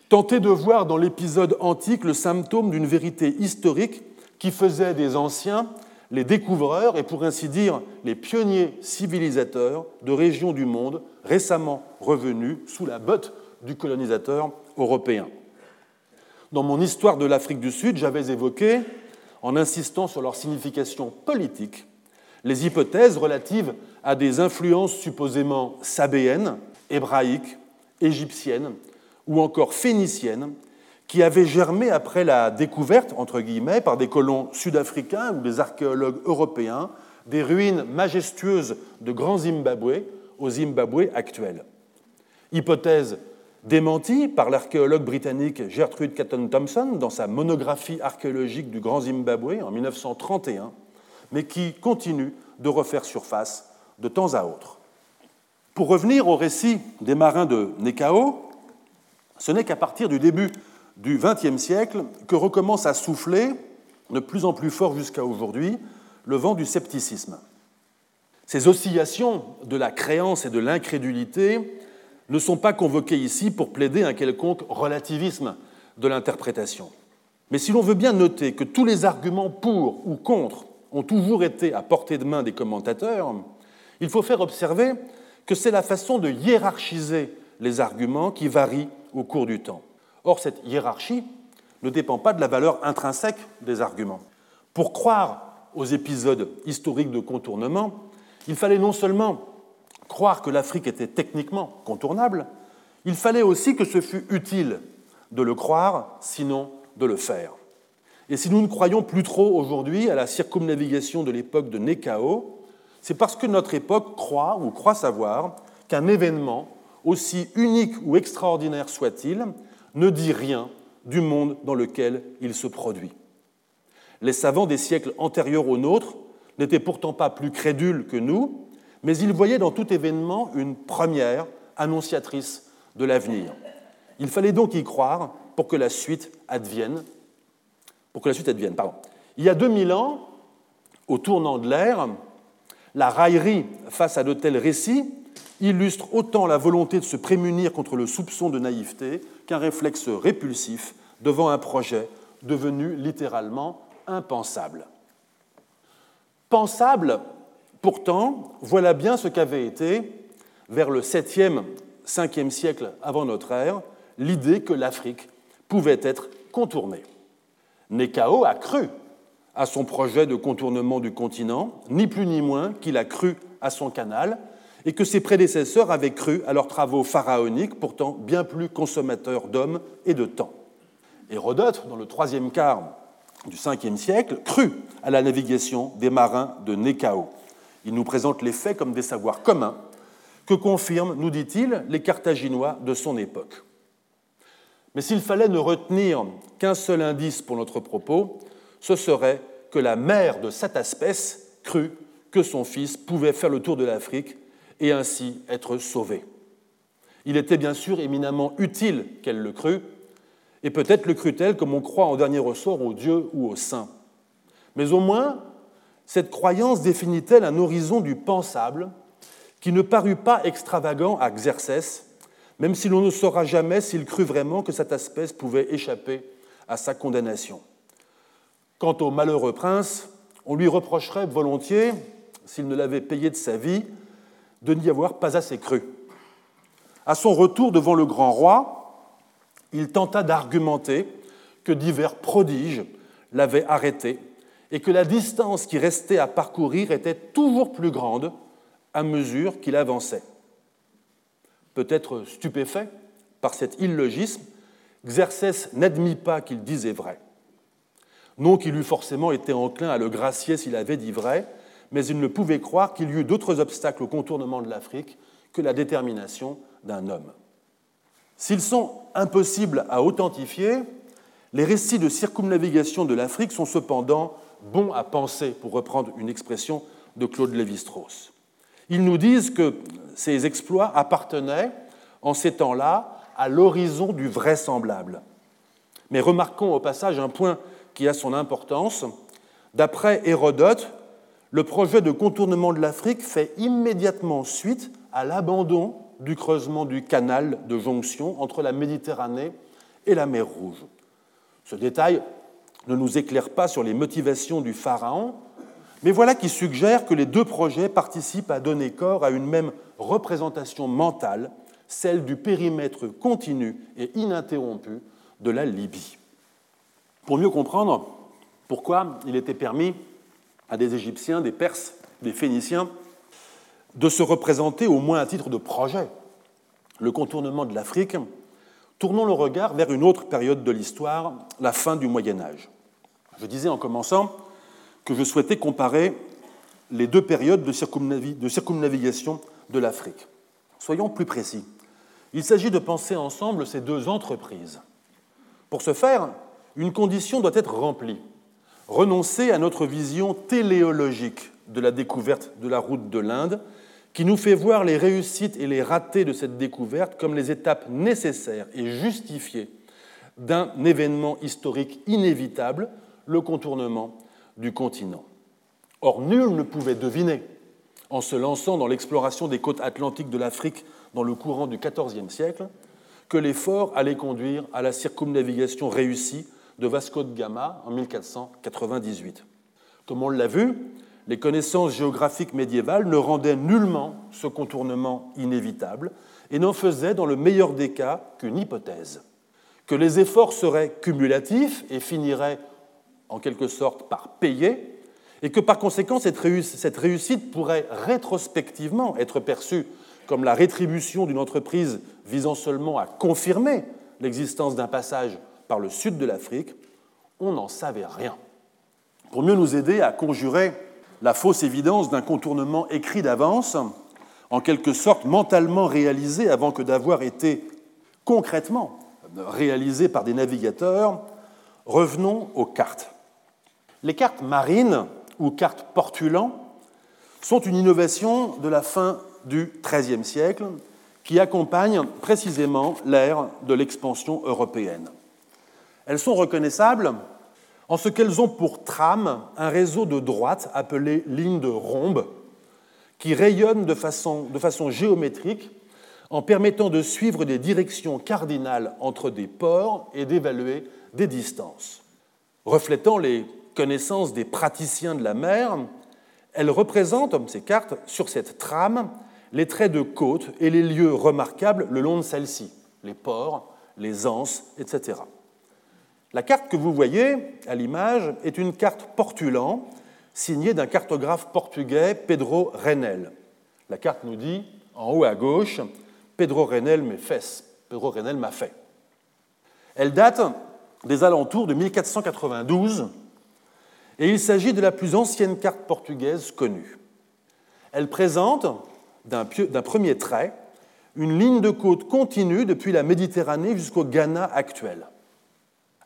tentés de voir dans l'épisode antique le symptôme d'une vérité historique qui faisait des anciens les découvreurs et pour ainsi dire les pionniers civilisateurs de régions du monde récemment revenus sous la botte du colonisateur européen. Dans mon histoire de l'Afrique du Sud, j'avais évoqué, en insistant sur leur signification politique, les hypothèses relatives à des influences supposément sabéennes, hébraïques, égyptiennes ou encore phéniciennes qui avaient germé après la découverte, entre guillemets, par des colons sud-africains ou des archéologues européens, des ruines majestueuses de Grand Zimbabwe au Zimbabwe actuel. Hypothèse démenti par l'archéologue britannique Gertrude Catton Thompson dans sa monographie archéologique du Grand Zimbabwe en 1931, mais qui continue de refaire surface de temps à autre. Pour revenir au récit des marins de Nekao, ce n'est qu'à partir du début du XXe siècle que recommence à souffler, de plus en plus fort jusqu'à aujourd'hui, le vent du scepticisme. Ces oscillations de la créance et de l'incrédulité ne sont pas convoqués ici pour plaider un quelconque relativisme de l'interprétation. Mais si l'on veut bien noter que tous les arguments pour ou contre ont toujours été à portée de main des commentateurs, il faut faire observer que c'est la façon de hiérarchiser les arguments qui varie au cours du temps. Or, cette hiérarchie ne dépend pas de la valeur intrinsèque des arguments. Pour croire aux épisodes historiques de contournement, il fallait non seulement croire que l'Afrique était techniquement contournable, il fallait aussi que ce fût utile de le croire, sinon de le faire. Et si nous ne croyons plus trop aujourd'hui à la circumnavigation de l'époque de Nekao, c'est parce que notre époque croit ou croit savoir qu'un événement, aussi unique ou extraordinaire soit-il, ne dit rien du monde dans lequel il se produit. Les savants des siècles antérieurs aux nôtres n'étaient pourtant pas plus crédules que nous, mais il voyait dans tout événement une première annonciatrice de l'avenir. Il fallait donc y croire pour que la suite advienne. Pour que. Il y a 2000 ans, au tournant de l'ère, la raillerie face à de tels récits illustre autant la volonté de se prémunir contre le soupçon de naïveté qu'un réflexe répulsif devant un projet devenu littéralement impensable. Pensable, pourtant, voilà bien ce qu'avait été, vers le 7e, 5e siècle avant notre ère, l'idée que l'Afrique pouvait être contournée. Nekao a cru à son projet de contournement du continent, ni plus ni moins qu'il a cru à son canal, et que ses prédécesseurs avaient cru à leurs travaux pharaoniques, pourtant bien plus consommateurs d'hommes et de temps. Hérodote, dans le troisième quart du Ve siècle, crut à la navigation des marins de Nekao. Il nous présente les faits comme des savoirs communs que confirment, nous dit-il, les Carthaginois de son époque. Mais s'il fallait ne retenir qu'un seul indice pour notre propos, ce serait que la mère de cette espèce crut que son fils pouvait faire le tour de l'Afrique et ainsi être sauvée. Il était bien sûr éminemment utile qu'elle le crût, et peut-être le crut-elle comme on croit en dernier ressort au Dieu ou au saint. Mais au moins, cette croyance définit-elle un horizon du pensable qui ne parut pas extravagant à Xerxès, même si l'on ne saura jamais s'il crut vraiment que cette espèce pouvait échapper à sa condamnation. Quant au malheureux prince, on lui reprocherait volontiers, s'il ne l'avait payé de sa vie, de n'y avoir pas assez cru. À son retour devant le grand roi, il tenta d'argumenter que divers prodiges l'avaient arrêté et que la distance qui restait à parcourir était toujours plus grande à mesure qu'il avançait. Peut-être stupéfait par cet illogisme, Xerxès n'admit pas qu'il disait vrai. Non qu'il eût forcément été enclin à le gracier s'il avait dit vrai, mais il ne pouvait croire qu'il y eût d'autres obstacles au contournement de l'Afrique que la détermination d'un homme. S'ils sont impossibles à authentifier, les récits de circumnavigation de l'Afrique sont cependant bons à penser, pour reprendre une expression de Claude Lévi-Strauss. Ils nous disent que ces exploits appartenaient, en ces temps-là, à l'horizon du vraisemblable. Mais remarquons au passage un point qui a son importance. D'après Hérodote, le projet de contournement de l'Afrique fait immédiatement suite à l'abandon du creusement du canal de jonction entre la Méditerranée et la mer Rouge. Ce détail ne nous éclaire pas sur les motivations du pharaon, mais voilà qui suggère que les deux projets participent à donner corps à une même représentation mentale, celle du périmètre continu et ininterrompu de la Libye. Pour mieux comprendre pourquoi il était permis à des Égyptiens, des Perses, des Phéniciens, de se représenter au moins à titre de projet le contournement de l'Afrique, tournons le regard vers une autre période de l'histoire, la fin du Moyen Âge. Je disais en commençant que je souhaitais comparer les deux périodes de, circumnavigation de l'Afrique. Soyons plus précis. Il s'agit de penser ensemble ces deux entreprises. Pour ce faire, une condition doit être remplie renoncer à notre vision téléologique de la découverte de la route de l'Inde, qui nous fait voir les réussites et les ratés de cette découverte comme les étapes nécessaires et justifiées d'un événement historique inévitable, le contournement du continent. Or, nul ne pouvait deviner, en se lançant dans l'exploration des côtes atlantiques de l'Afrique dans le courant du XIVe siècle, que l'effort allait conduire à la circumnavigation réussie de Vasco de Gama en 1498. Comme on l'a vu, les connaissances géographiques médiévales ne rendaient nullement ce contournement inévitable et n'en faisaient dans le meilleur des cas qu'une hypothèse, que les efforts seraient cumulatifs et finiraient en quelque sorte par payer, et que par conséquent cette réussite pourrait rétrospectivement être perçue comme la rétribution d'une entreprise visant seulement à confirmer l'existence d'un passage par le sud de l'Afrique, on n'en savait rien. Pour mieux nous aider à conjurer la fausse évidence d'un contournement écrit d'avance, en quelque sorte mentalement réalisé avant que d'avoir été concrètement réalisé par des navigateurs, revenons aux cartes. Les cartes marines ou cartes portulant sont une innovation de la fin du XIIIe siècle qui accompagne précisément l'ère de l'expansion européenne. Elles sont reconnaissables en ce qu'elles ont pour trame un réseau de droites appelé ligne de rhombe qui rayonne de façon, géométrique en permettant de suivre des directions cardinales entre des ports et d'évaluer des distances. Reflétant les connaissances des praticiens de la mer, elles représentent, ces cartes, sur cette trame, les traits de côte et les lieux remarquables le long de celle-ci, les ports, les anses, etc. La carte que vous voyez à l'image est une carte portulan signée d'un cartographe portugais, Pedro Renel. La carte nous dit, en haut à gauche, Pedro Renel fesses. Pedro Renel m'a fait. Elle date des alentours de 1492 et il s'agit de la plus ancienne carte portugaise connue. Elle présente, d'un premier trait, une ligne de côte continue depuis la Méditerranée jusqu'au Ghana actuel.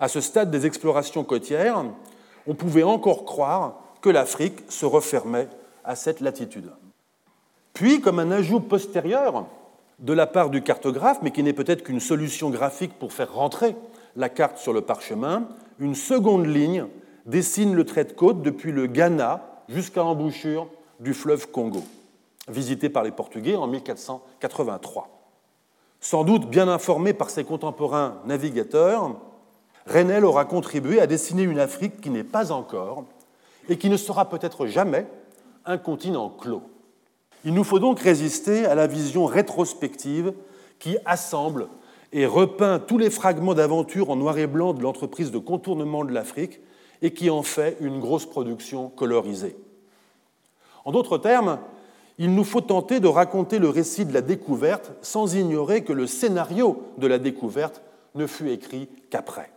À ce stade des explorations côtières, on pouvait encore croire que l'Afrique se refermait à cette latitude. Puis, comme un ajout postérieur de la part du cartographe, mais qui n'est peut-être qu'une solution graphique pour faire rentrer la carte sur le parchemin, une seconde ligne dessine le trait de côte depuis le Ghana jusqu'à l'embouchure du fleuve Congo, visité par les Portugais en 1483. Sans doute bien informé par ses contemporains navigateurs, Renel aura contribué à dessiner une Afrique qui n'est pas encore, et qui ne sera peut-être jamais, un continent clos. Il nous faut donc résister à la vision rétrospective qui assemble et repeint tous les fragments d'aventure en noir et blanc de l'entreprise de contournement de l'Afrique et qui en fait une grosse production colorisée. En d'autres termes, il nous faut tenter de raconter le récit de la découverte sans ignorer que le scénario de la découverte ne fut écrit qu'après.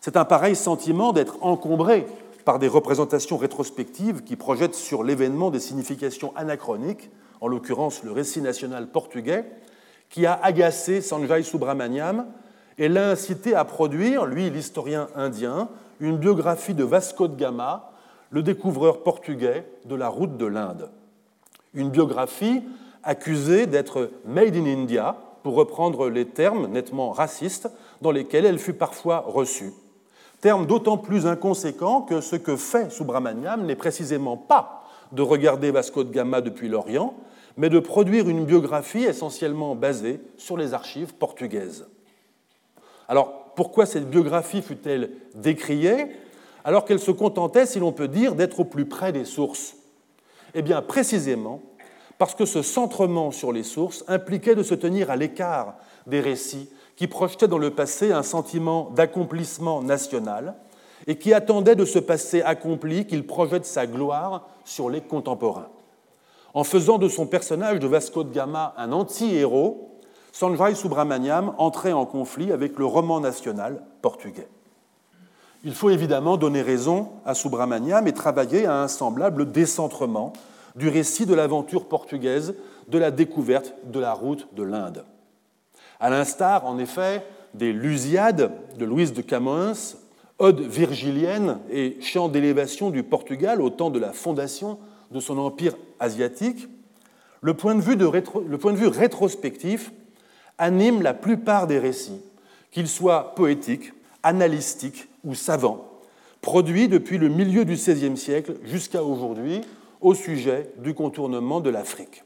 C'est un pareil sentiment d'être encombré par des représentations rétrospectives qui projettent sur l'événement des significations anachroniques, en l'occurrence le récit national portugais, qui a agacé Sanjay Subramaniam et l'a incité à produire, lui l'historien indien, une biographie de Vasco de Gama, le découvreur portugais de la route de l'Inde. Une biographie accusée d'être made in India, pour reprendre les termes nettement racistes dans lesquels elle fut parfois reçue. Terme d'autant plus inconséquent que ce que fait Subramaniam n'est précisément pas de regarder Vasco de Gama depuis l'Orient, mais de produire une biographie essentiellement basée sur les archives portugaises. Alors, pourquoi cette biographie fut-elle décriée? Alors qu'elle se contentait, si l'on peut dire, d'être au plus près des sources Eh bien, précisément parce que ce centrement sur les sources impliquait de se tenir à l'écart des récits qui projetaient dans le passé un sentiment d'accomplissement national et qui attendaient de ce passé accompli qu'il projette sa gloire sur les contemporains. En faisant de son personnage de Vasco de Gama un anti-héros, Sanjay Subramaniam entrait en conflit avec le roman national portugais. Il faut évidemment donner raison à Subramaniam et travailler à un semblable décentrement du récit de l'aventure portugaise de la découverte de la route de l'Inde. À l'instar, en effet, des Lusiades de Louise de Camões, Ode virgilienne et chant d'élévation du Portugal au temps de la fondation de son empire asiatique, le point de vue, rétrospectif anime la plupart des récits, qu'ils soient poétiques, analytiques ou savants, produits depuis le milieu du XVIe siècle jusqu'à aujourd'hui au sujet du contournement de l'Afrique.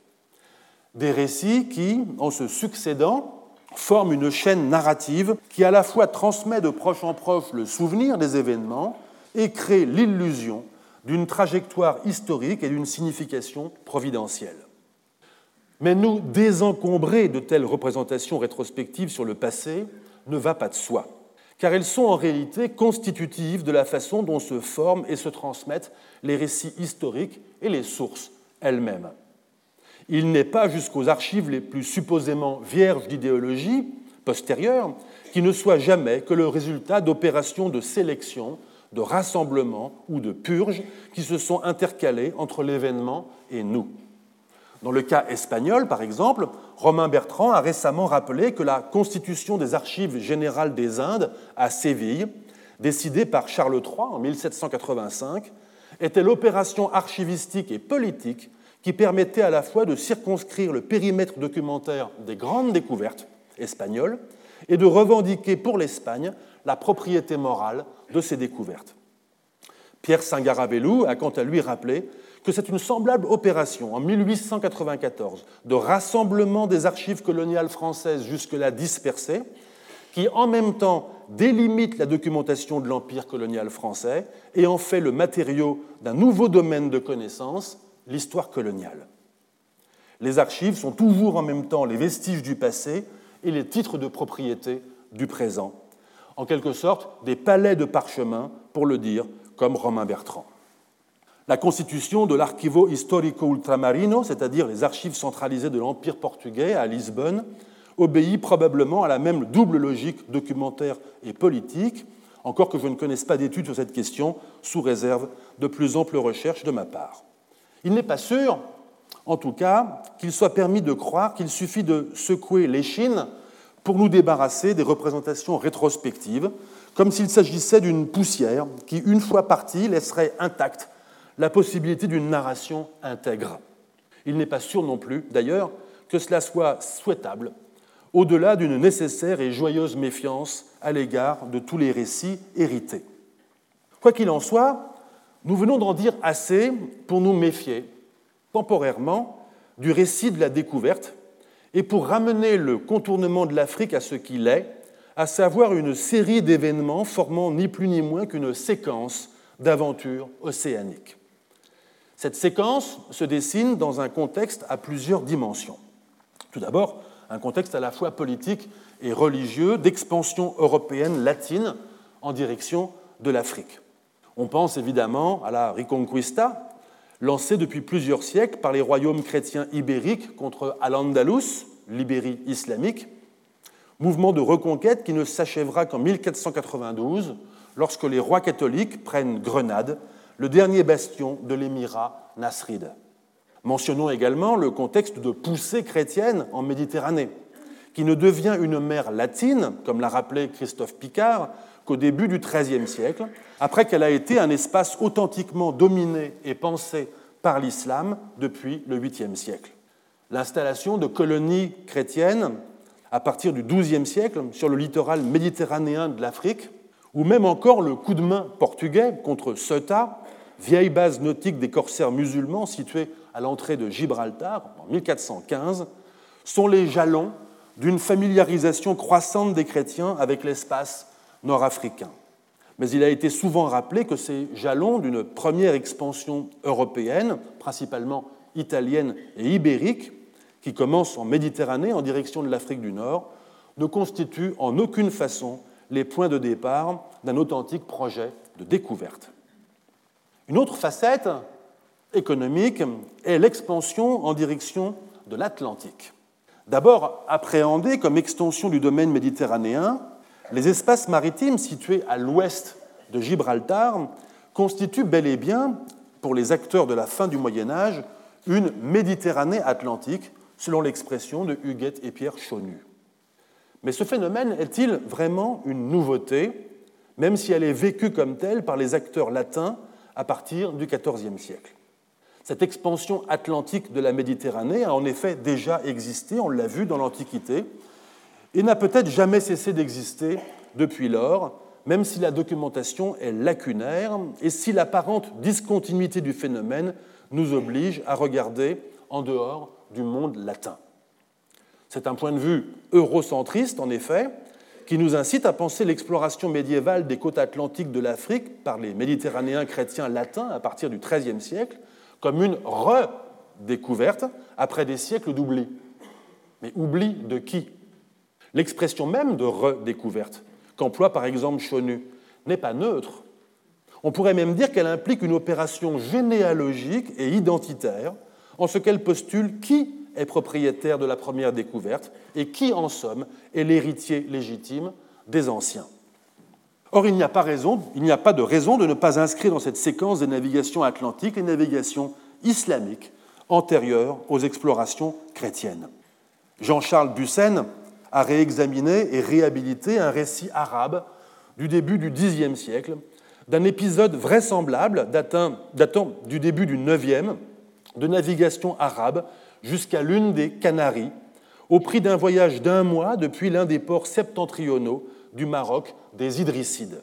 Des récits qui, en se succédant, forment une chaîne narrative qui à la fois transmet de proche en proche le souvenir des événements et crée l'illusion d'une trajectoire historique et d'une signification providentielle. Mais nous désencombrer de telles représentations rétrospectives sur le passé ne va pas de soi, car elles sont en réalité constitutives de la façon dont se forment et se transmettent les récits historiques et les sources elles-mêmes. Il n'est pas jusqu'aux archives les plus supposément vierges d'idéologie postérieure qui ne soient jamais que le résultat d'opérations de sélection, de rassemblement ou de purge qui se sont intercalées entre l'événement et nous. Dans le cas espagnol, par exemple, Romain Bertrand a récemment rappelé que la constitution des archives générales des Indes à Séville, décidée par Charles III en 1785, était l'opération archivistique et politique qui permettait à la fois de circonscrire le périmètre documentaire des grandes découvertes espagnoles et de revendiquer pour l'Espagne la propriété morale de ces découvertes. Pierre Singaravelou a quant à lui rappelé que c'est une semblable opération en 1894 de rassemblement des archives coloniales françaises jusque-là dispersées, qui en même temps délimite la documentation de l'empire colonial français et en fait le matériau d'un nouveau domaine de connaissance, l'histoire coloniale. Les archives sont toujours en même temps les vestiges du passé et les titres de propriété du présent, en quelque sorte des palais de parchemin, pour le dire comme Romain Bertrand. La constitution de l'Archivo Histórico Ultramarino, c'est-à-dire les archives centralisées de l'Empire portugais à Lisbonne, obéit probablement à la même double logique documentaire et politique, encore que je ne connaisse pas d'études sur cette question, sous réserve de plus amples recherches de ma part. Il n'est pas sûr, en tout cas, qu'il soit permis de croire qu'il suffit de secouer l'échine pour nous débarrasser des représentations rétrospectives, comme s'il s'agissait d'une poussière qui, une fois partie, laisserait intacte la possibilité d'une narration intègre. Il n'est pas sûr non plus, d'ailleurs, que cela soit souhaitable, au-delà d'une nécessaire et joyeuse méfiance à l'égard de tous les récits hérités. Quoi qu'il en soit, nous venons d'en dire assez pour nous méfier, temporairement, du récit de la découverte et pour ramener le contournement de l'Afrique à ce qu'il est, à savoir une série d'événements formant ni plus ni moins qu'une séquence d'aventures océaniques. Cette séquence se dessine dans un contexte à plusieurs dimensions. Tout d'abord, un contexte à la fois politique et religieux d'expansion européenne latine en direction de l'Afrique. On pense évidemment à la Reconquista, lancée depuis plusieurs siècles par les royaumes chrétiens ibériques contre Al-Andalus, l'Ibérie islamique, mouvement de reconquête qui ne s'achèvera qu'en 1492, lorsque les rois catholiques prennent Grenade le dernier bastion de l'émirat nasride. Mentionnons également le contexte de poussée chrétienne en Méditerranée, qui ne devient une mer latine, comme l'a rappelé Christophe Picard, qu'au début du XIIIe siècle, après qu'elle a été un espace authentiquement dominé et pensé par l'islam depuis le 8e siècle. L'installation de colonies chrétiennes à partir du XIIe siècle sur le littoral méditerranéen de l'Afrique, ou même encore le coup de main portugais contre Ceuta, vieille base nautique des corsaires musulmans située à l'entrée de Gibraltar en 1415, sont les jalons d'une familiarisation croissante des chrétiens avec l'espace nord-africain. Mais il a été souvent rappelé que ces jalons d'une première expansion européenne, principalement italienne et ibérique, qui commence en Méditerranée en direction de l'Afrique du Nord, ne constituent en aucune façon les points de départ d'un authentique projet de découverte. Une autre facette économique est l'expansion en direction de l'Atlantique. D'abord appréhendée comme extension du domaine méditerranéen, les espaces maritimes situés à l'ouest de Gibraltar constituent bel et bien, pour les acteurs de la fin du Moyen Âge, une Méditerranée atlantique, selon l'expression de Huguette et Pierre Chaunu. Mais ce phénomène est-il vraiment une nouveauté, même si elle est vécue comme telle par les acteurs latins à partir du XIVe siècle? Cette expansion atlantique de la Méditerranée a en effet déjà existé, on l'a vu dans l'Antiquité, et n'a peut-être jamais cessé d'exister depuis lors, même si la documentation est lacunaire et si l'apparente discontinuité du phénomène nous oblige à regarder en dehors du monde latin. C'est un point de vue eurocentriste, en effet, qui nous incite à penser l'exploration médiévale des côtes atlantiques de l'Afrique par les Méditerranéens chrétiens latins à partir du XIIIe siècle comme une redécouverte après des siècles d'oubli. Mais oubli de qui? L'expression même de redécouverte, qu'emploie par exemple Chonu, n'est pas neutre. On pourrait même dire qu'elle implique une opération généalogique et identitaire en ce qu'elle postule qui est propriétaire de la première découverte et qui, en somme, est l'héritier légitime des anciens. Or, il n'y a pas raison, il n'y a pas de raison de ne pas inscrire dans cette séquence des navigations atlantiques les navigations islamiques antérieures aux explorations chrétiennes. Jean-Charles Bussen a réexaminé et réhabilité un récit arabe du début du Xe siècle, d'un épisode vraisemblable datant, du début du 9e de navigation arabe jusqu'à l'une des Canaries, au prix d'un voyage d'un mois depuis l'un des ports septentrionaux du Maroc, des Idrissides.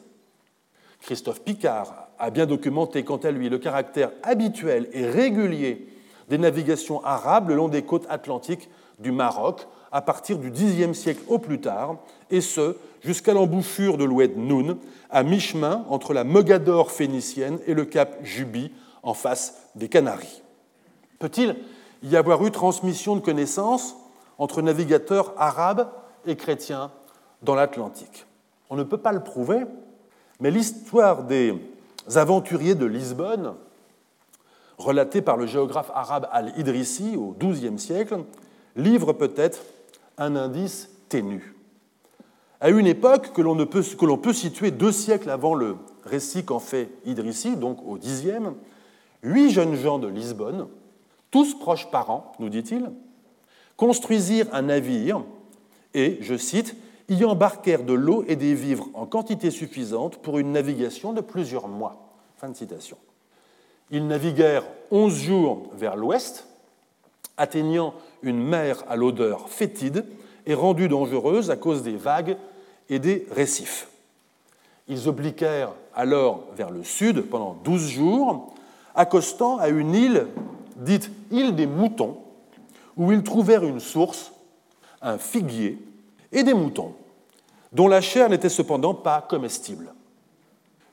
Christophe Picard a bien documenté quant à lui le caractère habituel et régulier des navigations arabes le long des côtes atlantiques du Maroc à partir du Xe siècle au plus tard, et ce jusqu'à l'embouchure de l'oued Noun, à mi-chemin entre la Mogador phénicienne et le cap Juby, en face des Canaries. Peut-il y avoir eu transmission de connaissances entre navigateurs arabes et chrétiens dans l'Atlantique? On ne peut pas le prouver, mais l'histoire des aventuriers de Lisbonne, relatée par le géographe arabe Al-Idrissi au XIIe siècle, livre peut-être un indice ténu. À une époque que l'on peut, peut, situer deux siècles avant le récit qu'en fait Idrissi, donc au Xe, huit jeunes gens de Lisbonne, tous proches parents, nous dit-il, construisirent un navire et, je cite, y embarquèrent de l'eau et des vivres en quantité suffisante pour une navigation de plusieurs mois. Fin de citation. Ils naviguèrent onze jours vers l'ouest, atteignant une mer à l'odeur fétide et rendue dangereuse à cause des vagues et des récifs. Ils obliquèrent alors vers le sud pendant douze jours, accostant à une île dite île des moutons, où ils trouvèrent une source, un figuier et des moutons, dont la chair n'était cependant pas comestible.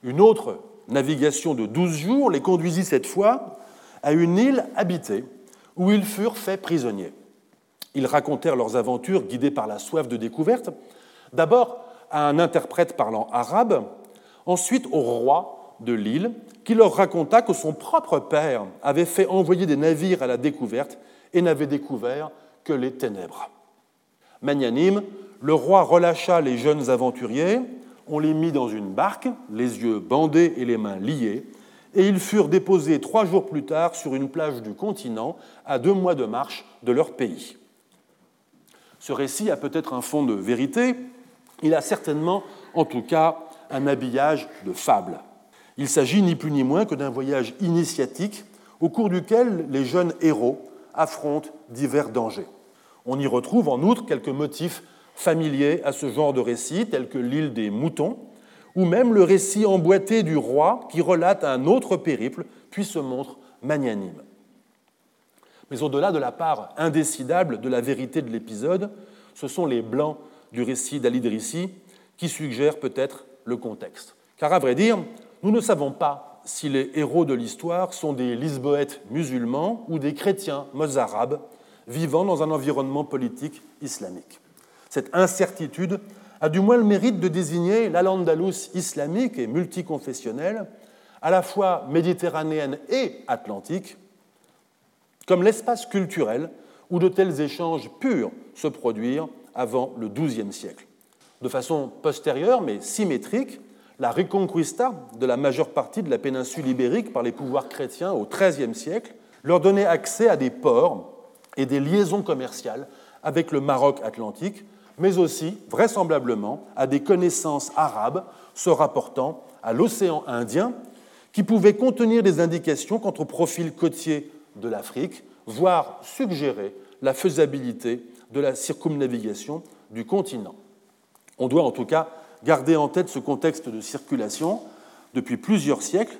Une autre navigation de douze jours les conduisit cette fois à une île habitée, où ils furent faits prisonniers. Ils racontèrent leurs aventures guidés par la soif de découverte, d'abord à un interprète parlant arabe, ensuite au roi de l'île, qui leur raconta que son propre père avait fait envoyer des navires à la découverte et n'avait découvert que les ténèbres. Magnanime, le roi relâcha les jeunes aventuriers, on les mit dans une barque, les yeux bandés et les mains liés, et ils furent déposés trois jours plus tard sur une plage du continent, à deux mois de marche de leur pays. Ce récit a peut-être un fond de vérité, il a certainement, en tout cas, un habillage de fable. Il s'agit ni plus ni moins que d'un voyage initiatique au cours duquel les jeunes héros affrontent divers dangers. On y retrouve en outre quelques motifs familiers à ce genre de récit, tels que l'île des moutons, ou même le récit emboîté du roi qui relate un autre périple, puis se montre magnanime. Mais au-delà de la part indécidable de la vérité de l'épisode, ce sont les blancs du récit d'Al-Idrissi qui suggèrent peut-être le contexte. Car à vrai dire, nous ne savons pas si les héros de l'histoire sont des Lisboètes musulmans ou des chrétiens mozarabes vivant dans un environnement politique islamique. Cette incertitude a du moins le mérite de désigner l'Al-Andalus islamique et multiconfessionnelle, à la fois méditerranéenne et atlantique, comme l'espace culturel où de tels échanges purs se produirent avant le XIIe siècle. De façon postérieure, mais symétrique, la Reconquista de la majeure partie de la péninsule ibérique par les pouvoirs chrétiens au XIIIe siècle leur donnait accès à des ports et des liaisons commerciales avec le Maroc atlantique, mais aussi, vraisemblablement, à des connaissances arabes se rapportant à l'océan Indien, qui pouvaient contenir des indications quant au profil côtier de l'Afrique, voire suggérer la faisabilité de la circumnavigation du continent. On doit en tout cas garder en tête ce contexte de circulation depuis plusieurs siècles,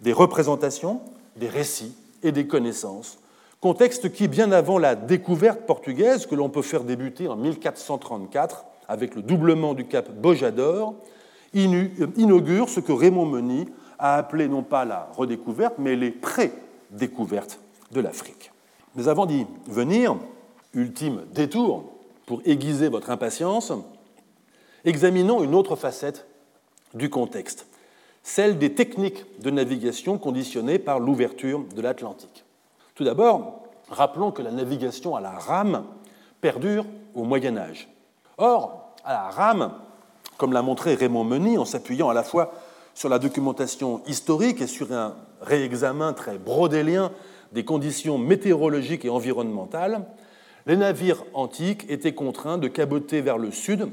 des représentations, des récits et des connaissances, contexte qui, bien avant la découverte portugaise que l'on peut faire débuter en 1434 avec le doublement du cap Bojador, inaugure ce que Raymond Meny a appelé non pas la redécouverte, mais les pré-découvertes de l'Afrique. Mais avant d'y venir, ultime détour pour aiguiser votre impatience, examinons une autre facette du contexte, celle des techniques de navigation conditionnées par l'ouverture de l'Atlantique. Tout d'abord, rappelons que la navigation à la rame perdure au Moyen Âge. Or, à la rame, comme l'a montré Raymond Meny en s'appuyant à la fois sur la documentation historique et sur un réexamen très brodélien des conditions météorologiques et environnementales, les navires antiques étaient contraints de caboter vers le sud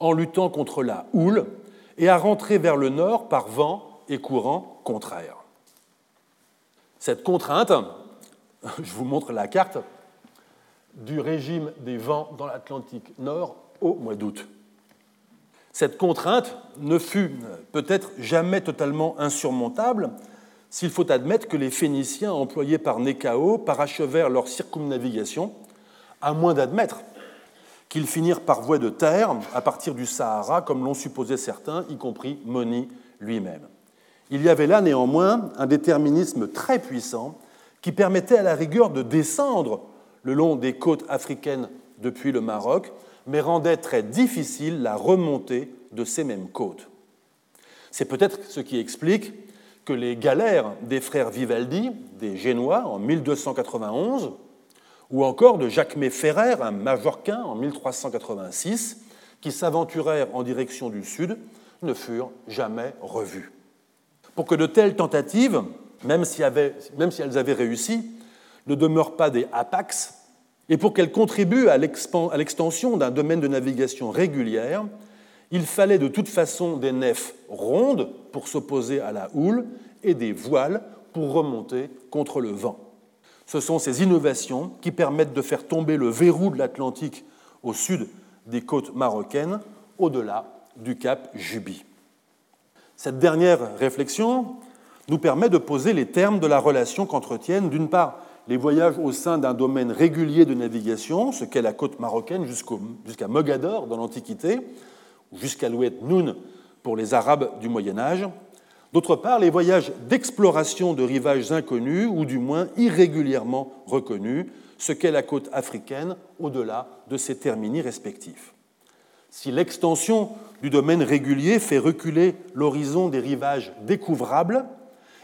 en luttant contre la houle et à rentrer vers le nord par vent et courants contraires. Cette contrainte, je vous montre la carte du régime des vents dans l'Atlantique Nord au mois d'août. Cette contrainte ne fut peut-être jamais totalement insurmontable s'il faut admettre que les Phéniciens employés par Néchao parachevèrent leur circumnavigation, à moins d'admettre qu'ils finirent par voie de terre à partir du Sahara, comme l'ont supposé certains, y compris Moni lui-même. Il y avait là néanmoins un déterminisme très puissant qui permettait à la rigueur de descendre le long des côtes africaines depuis le Maroc, mais rendait très difficile la remontée de ces mêmes côtes. C'est peut-être ce qui explique les galères des frères Vivaldi, des Génois, en 1291, ou encore de Jacques Ferrer, un Majorquin, en 1386, qui s'aventurèrent en direction du sud, ne furent jamais revus. Pour que de telles tentatives, même si, elles avaient réussi, ne demeurent pas des apax, et pour qu'elles contribuent à l'extension d'un domaine de navigation régulière, il fallait de toute façon des nefs rondes pour s'opposer à la houle et des voiles pour remonter contre le vent. Ce sont ces innovations qui permettent de faire tomber le verrou de l'Atlantique au sud des côtes marocaines, au-delà du cap Juby. Cette dernière réflexion nous permet de poser les termes de la relation qu'entretiennent, d'une part, les voyages au sein d'un domaine régulier de navigation, ce qu'est la côte marocaine jusqu'à Mogador dans l'Antiquité, ou jusqu'à l'Oued Noun pour les Arabes du Moyen Âge, D'autre part, les voyages d'exploration de rivages inconnus ou du moins irrégulièrement reconnus, ce qu'est la côte africaine au-delà de ses termini respectifs. Si l'extension du domaine régulier fait reculer l'horizon des rivages découvrables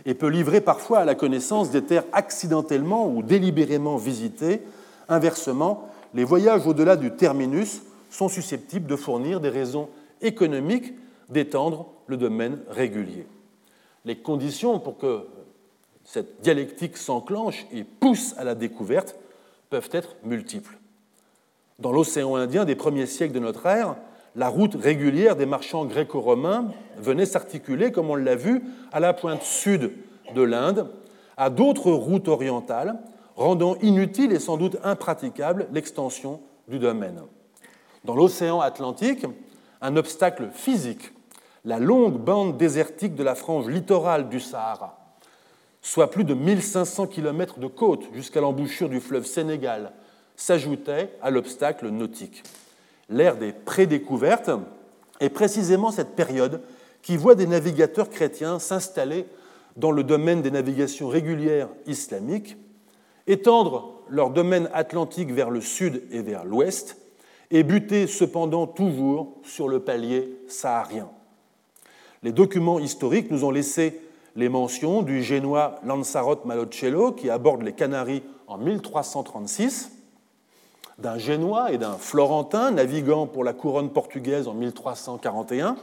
et peut livrer parfois à la connaissance des terres accidentellement ou délibérément visitées, inversement, les voyages au-delà du terminus sont susceptibles de fournir des raisons économiques d'étendre le domaine régulier les conditions pour que cette dialectique s'enclenche et pousse à la découverte peuvent être multiples. Dans l'océan Indien des premiers siècles de notre ère, la route régulière des marchands gréco-romains venait s'articuler, comme on l'a vu, à la pointe sud de l'Inde, à d'autres routes orientales, rendant inutile et sans doute impraticable l'extension du domaine. Dans l'océan Atlantique, un obstacle physique la longue bande désertique de la frange littorale du Sahara, soit plus de 1500 km de côte jusqu'à l'embouchure du fleuve Sénégal, s'ajoutait à l'obstacle nautique. L'ère des prédécouvertes est précisément cette période qui voit des navigateurs chrétiens s'installer dans le domaine des navigations régulières islamiques, étendre leur domaine atlantique vers le sud et vers l'ouest, et buter cependant toujours sur le palier saharien. Les documents historiques nous ont laissé les mentions du génois Lanzarote Malocello qui aborde les Canaries en 1336, d'un génois et d'un florentin naviguant pour la couronne portugaise en 1341,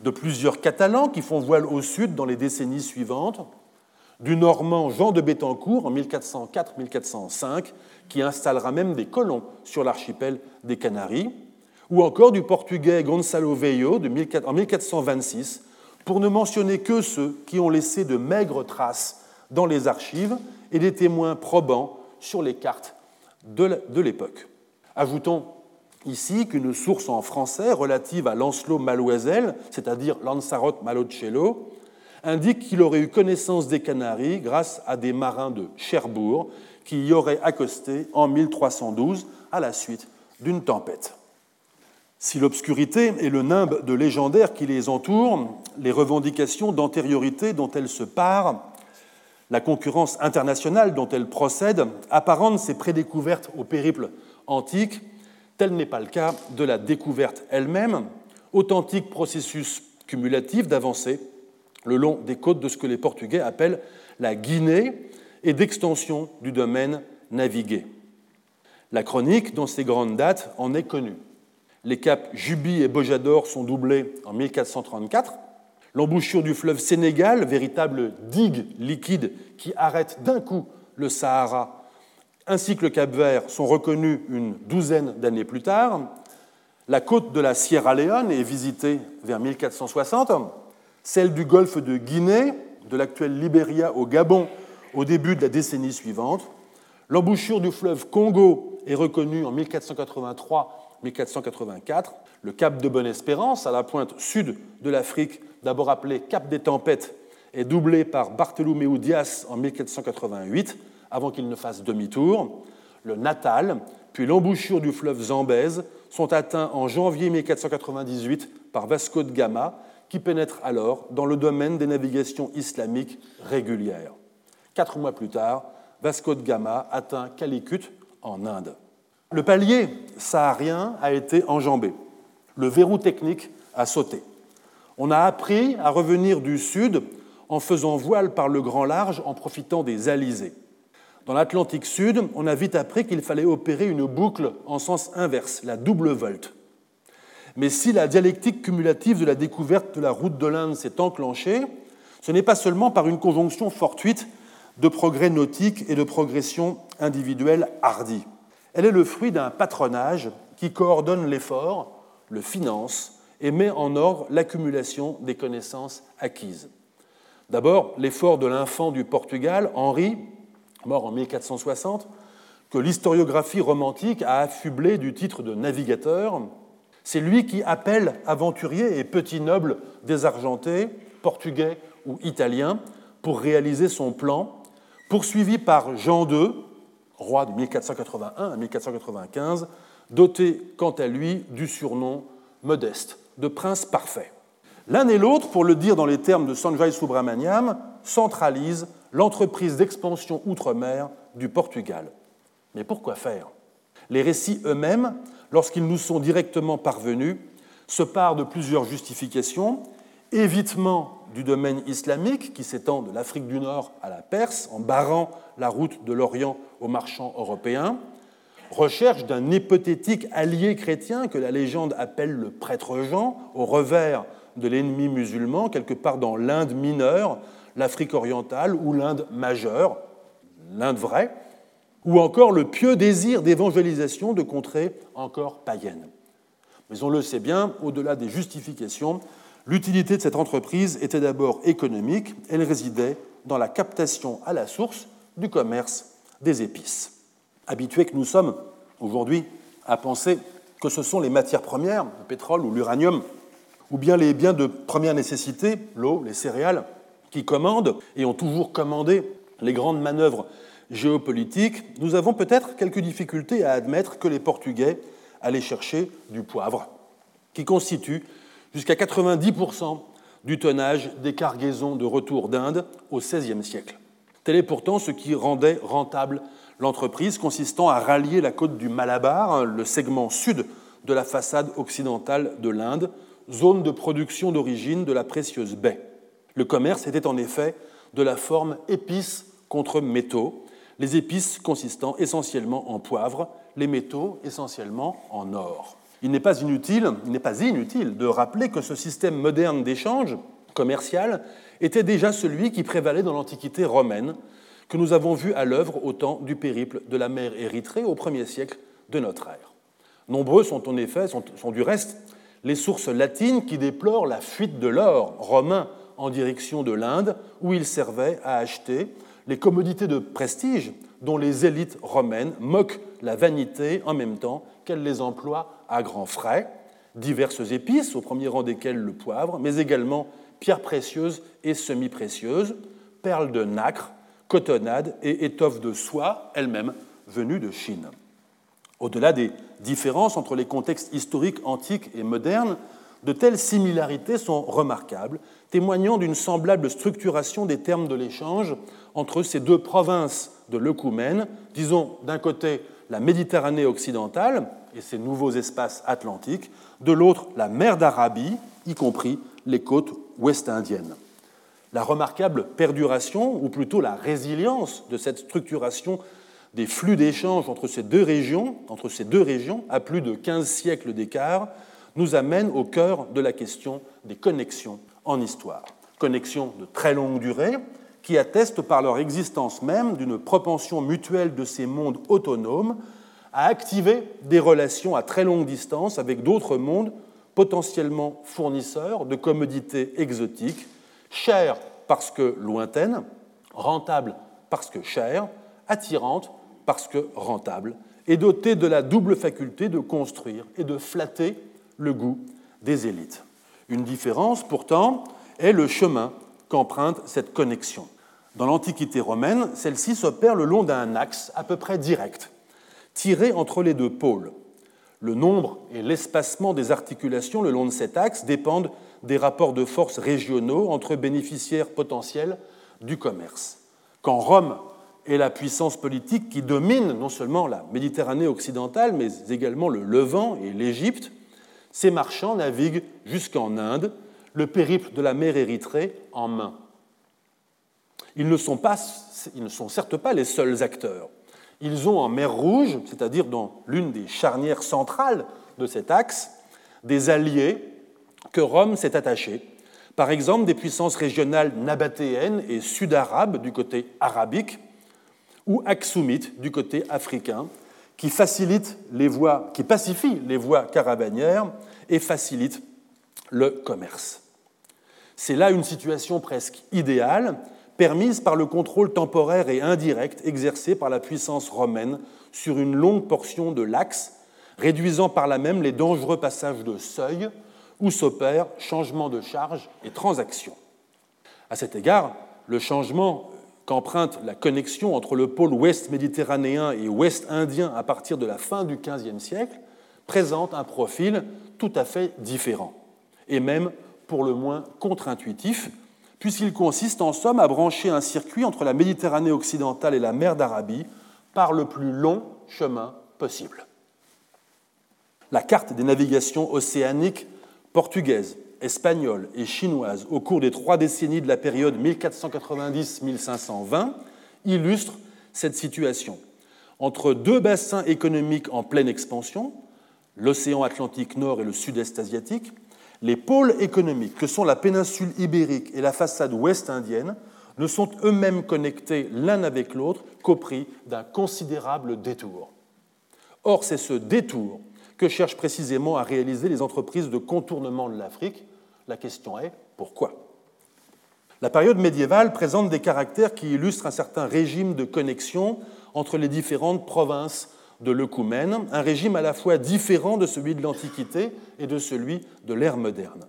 de plusieurs catalans qui font voile au sud dans les décennies suivantes, du normand Jean de Bétancourt en 1404-1405 qui installera même des colons sur l'archipel des Canaries, ou encore du portugais Gonçalo Veio en 1426, pour ne mentionner que ceux qui ont laissé de maigres traces dans les archives et des témoins probants sur les cartes de l'époque. Ajoutons ici qu'une source en français relative à Lancelot Maloisel, c'est-à-dire Lanzarote Malocello, indique qu'il aurait eu connaissance des Canaries grâce à des marins de Cherbourg qui y auraient accosté en 1312 à la suite d'une tempête. Si l'obscurité et le nimbe de légendaire qui les entourent, les revendications d'antériorité dont elles se parent, la concurrence internationale dont elles procèdent, apparentent ces prédécouvertes au périple antique, tel n'est pas le cas de la découverte elle-même, authentique processus cumulatif d'avancée le long des côtes de ce que les Portugais appellent la Guinée et d'extension du domaine navigué. La chronique, dans ses grandes dates, en est connue. Les caps Juby et Bojador sont doublés en 1434. L'embouchure du fleuve Sénégal, véritable digue liquide qui arrête d'un coup le Sahara, ainsi que le Cap Vert sont reconnus une douzaine d'années plus tard. La côte de la Sierra Leone est visitée vers 1460. celle du golfe de Guinée, de l'actuel Libéria au Gabon au début de la décennie suivante. L'embouchure du fleuve Congo est reconnue en 1483-1484. Le cap de Bonne-Espérance, à la pointe sud de l'Afrique, d'abord appelé Cap des Tempêtes, est doublé par Bartholoméo Dias en 1488, avant qu'il ne fasse demi-tour. Le Natal, puis l'embouchure du fleuve Zambèze sont atteints en janvier 1498 par Vasco de Gama, qui pénètre alors dans le domaine des navigations islamiques régulières. Quatre mois plus tard, Vasco de Gama atteint Calicut en Inde. Le palier saharien a été enjambé. Le verrou technique a sauté. On a appris à revenir du sud en faisant voile par le grand large en profitant des alizés. Dans l'Atlantique Sud, on a vite appris qu'il fallait opérer une boucle en sens inverse, la double volte. Mais si la dialectique cumulative de la découverte de la route de l'Inde s'est enclenchée, ce n'est pas seulement par une conjonction fortuite de progrès nautiques et de progression individuelle hardie. Elle est le fruit d'un patronage qui coordonne l'effort, le finance et met en ordre l'accumulation des connaissances acquises. D'abord, l'effort de l'infant du Portugal, Henri, mort en 1460, que l'historiographie romantique a affublé du titre de navigateur. C'est lui qui appelle aventuriers et petits nobles désargentés, portugais ou italiens, pour réaliser son plan, poursuivi par Jean II, roi de 1481 à 1495, doté quant à lui du surnom modeste de prince parfait. L'un et l'autre, pour le dire dans les termes de Sanjay Subramaniam, centralisent l'entreprise d'expansion outre-mer du Portugal. Mais pourquoi faire? Les récits eux-mêmes, lorsqu'ils nous sont directement parvenus, se partent de plusieurs justifications. Évitement du domaine islamique qui s'étend de l'Afrique du Nord à la Perse en barrant la route de l'Orient aux marchands européens. Recherche d'un hypothétique allié chrétien que la légende appelle le prêtre Jean au revers de l'ennemi musulman, quelque part dans l'Inde mineure, l'Afrique orientale ou l'Inde majeure, l'Inde vraie, ou encore le pieux désir d'évangélisation de contrées encore païennes. Mais on le sait bien, au-delà des justifications, l'utilité de cette entreprise était d'abord économique, elle résidait dans la captation à la source du commerce des épices. Habitués que nous sommes aujourd'hui à penser que ce sont les matières premières, le pétrole ou l'uranium, ou bien les biens de première nécessité, l'eau, les céréales, qui commandent et ont toujours commandé les grandes manœuvres géopolitiques, nous avons peut-être quelques difficultés à admettre que les Portugais allaient chercher du poivre, qui constitue jusqu'à 90% du tonnage des cargaisons de retour d'Inde au XVIe siècle. Tel est pourtant ce qui rendait rentable l'entreprise consistant à rallier la côte du Malabar, le segment sud de la façade occidentale de l'Inde, zone de production d'origine de la précieuse baie. Le commerce était en effet de la forme épices contre métaux, les épices consistant essentiellement en poivre, les métaux essentiellement en or. Il n'est pas inutile, il n'est pas inutile de rappeler que ce système moderne d'échange commercial était déjà celui qui prévalait dans l'Antiquité romaine, que nous avons vu à l'œuvre au temps du périple de la mer Érythrée au premier siècle de notre ère. Nombreux sont en effet, sont, sont du reste, les sources latines qui déplorent la fuite de l'or romain en direction de l'Inde, où il servait à acheter les commodités de prestige dont les élites romaines moquent la vanité en même temps qu'elles les emploient à grands frais, diverses épices, au premier rang desquelles le poivre, mais également pierres précieuses et semi-précieuses, perles de nacre, cotonnades et étoffes de soie, elles-mêmes venues de Chine. Au-delà des différences entre les contextes historiques antiques et modernes, de telles similarités sont remarquables, témoignant d'une semblable structuration des termes de l'échange entre ces deux provinces de l'œcumène, disons d'un côté la Méditerranée occidentale et ses nouveaux espaces atlantiques, de l'autre la mer d'Arabie, y compris les côtes ouest-indiennes. La remarquable perduration, ou plutôt la résilience de cette structuration des flux d'échanges entre ces deux régions, entre ces deux régions, à plus de 15 siècles d'écart, nous amène au cœur de la question des connexions en histoire. Connexions de très longue durée qui attestent par leur existence même d'une propension mutuelle de ces mondes autonomes à activer des relations à très longue distance avec d'autres mondes potentiellement fournisseurs de commodités exotiques, chères parce que lointaines, rentables parce que chères, attirantes parce que rentables, et dotées de la double faculté de construire et de flatter le goût des élites. Une différence, pourtant, est le chemin qu'emprunte cette connexion. Dans l'Antiquité romaine, celle-ci s'opère le long d'un axe à peu près direct, tiré entre les deux pôles. Le nombre et l'espacement des articulations le long de cet axe dépendent des rapports de force régionaux entre bénéficiaires potentiels du commerce. Quand Rome est la puissance politique qui domine non seulement la Méditerranée occidentale, mais également le Levant et l'Égypte, ces marchands naviguent jusqu'en Inde, le périple de la mer Érythrée en main. Ils ne, sont pas, ils ne sont certes pas les seuls acteurs. Ils ont en mer Rouge, c'est-à-dire dans l'une des charnières centrales de cet axe, des alliés que Rome s'est attachés. Par exemple, des puissances régionales nabatéennes et sud-arabes du côté arabique, ou axoumites du côté africain, qui facilitent les voies, qui pacifient les voies caravanières et facilitent le commerce. C'est là une situation presque idéale, permise par le contrôle temporaire et indirect exercé par la puissance romaine sur une longue portion de l'axe, réduisant par là même les dangereux passages de seuil où s'opèrent changement de charge et transaction. À cet égard, le changement qu'emprunte la connexion entre le pôle ouest méditerranéen et ouest indien à partir de la fin du XVe siècle présente un profil tout à fait différent, et même pour le moins contre-intuitif, puisqu'il consiste en somme à brancher un circuit entre la Méditerranée occidentale et la mer d'Arabie par le plus long chemin possible. La carte des navigations océaniques portugaises espagnole et chinoise au cours des trois décennies de la période 1490-1520 illustre cette situation. Entre deux bassins économiques en pleine expansion, l'océan Atlantique Nord et le sud-est asiatique, les pôles économiques que sont la péninsule ibérique et la façade ouest indienne ne sont eux-mêmes connectés l'un avec l'autre qu'au prix d'un considérable détour. Or, c'est ce détour que cherchent précisément à réaliser les entreprises de contournement de l'Afrique. La question est pourquoi? La période médiévale présente des caractères qui illustrent un certain régime de connexion entre les différentes provinces de l'Œcumène, un régime à la fois différent de celui de l'Antiquité et de celui de l'ère moderne.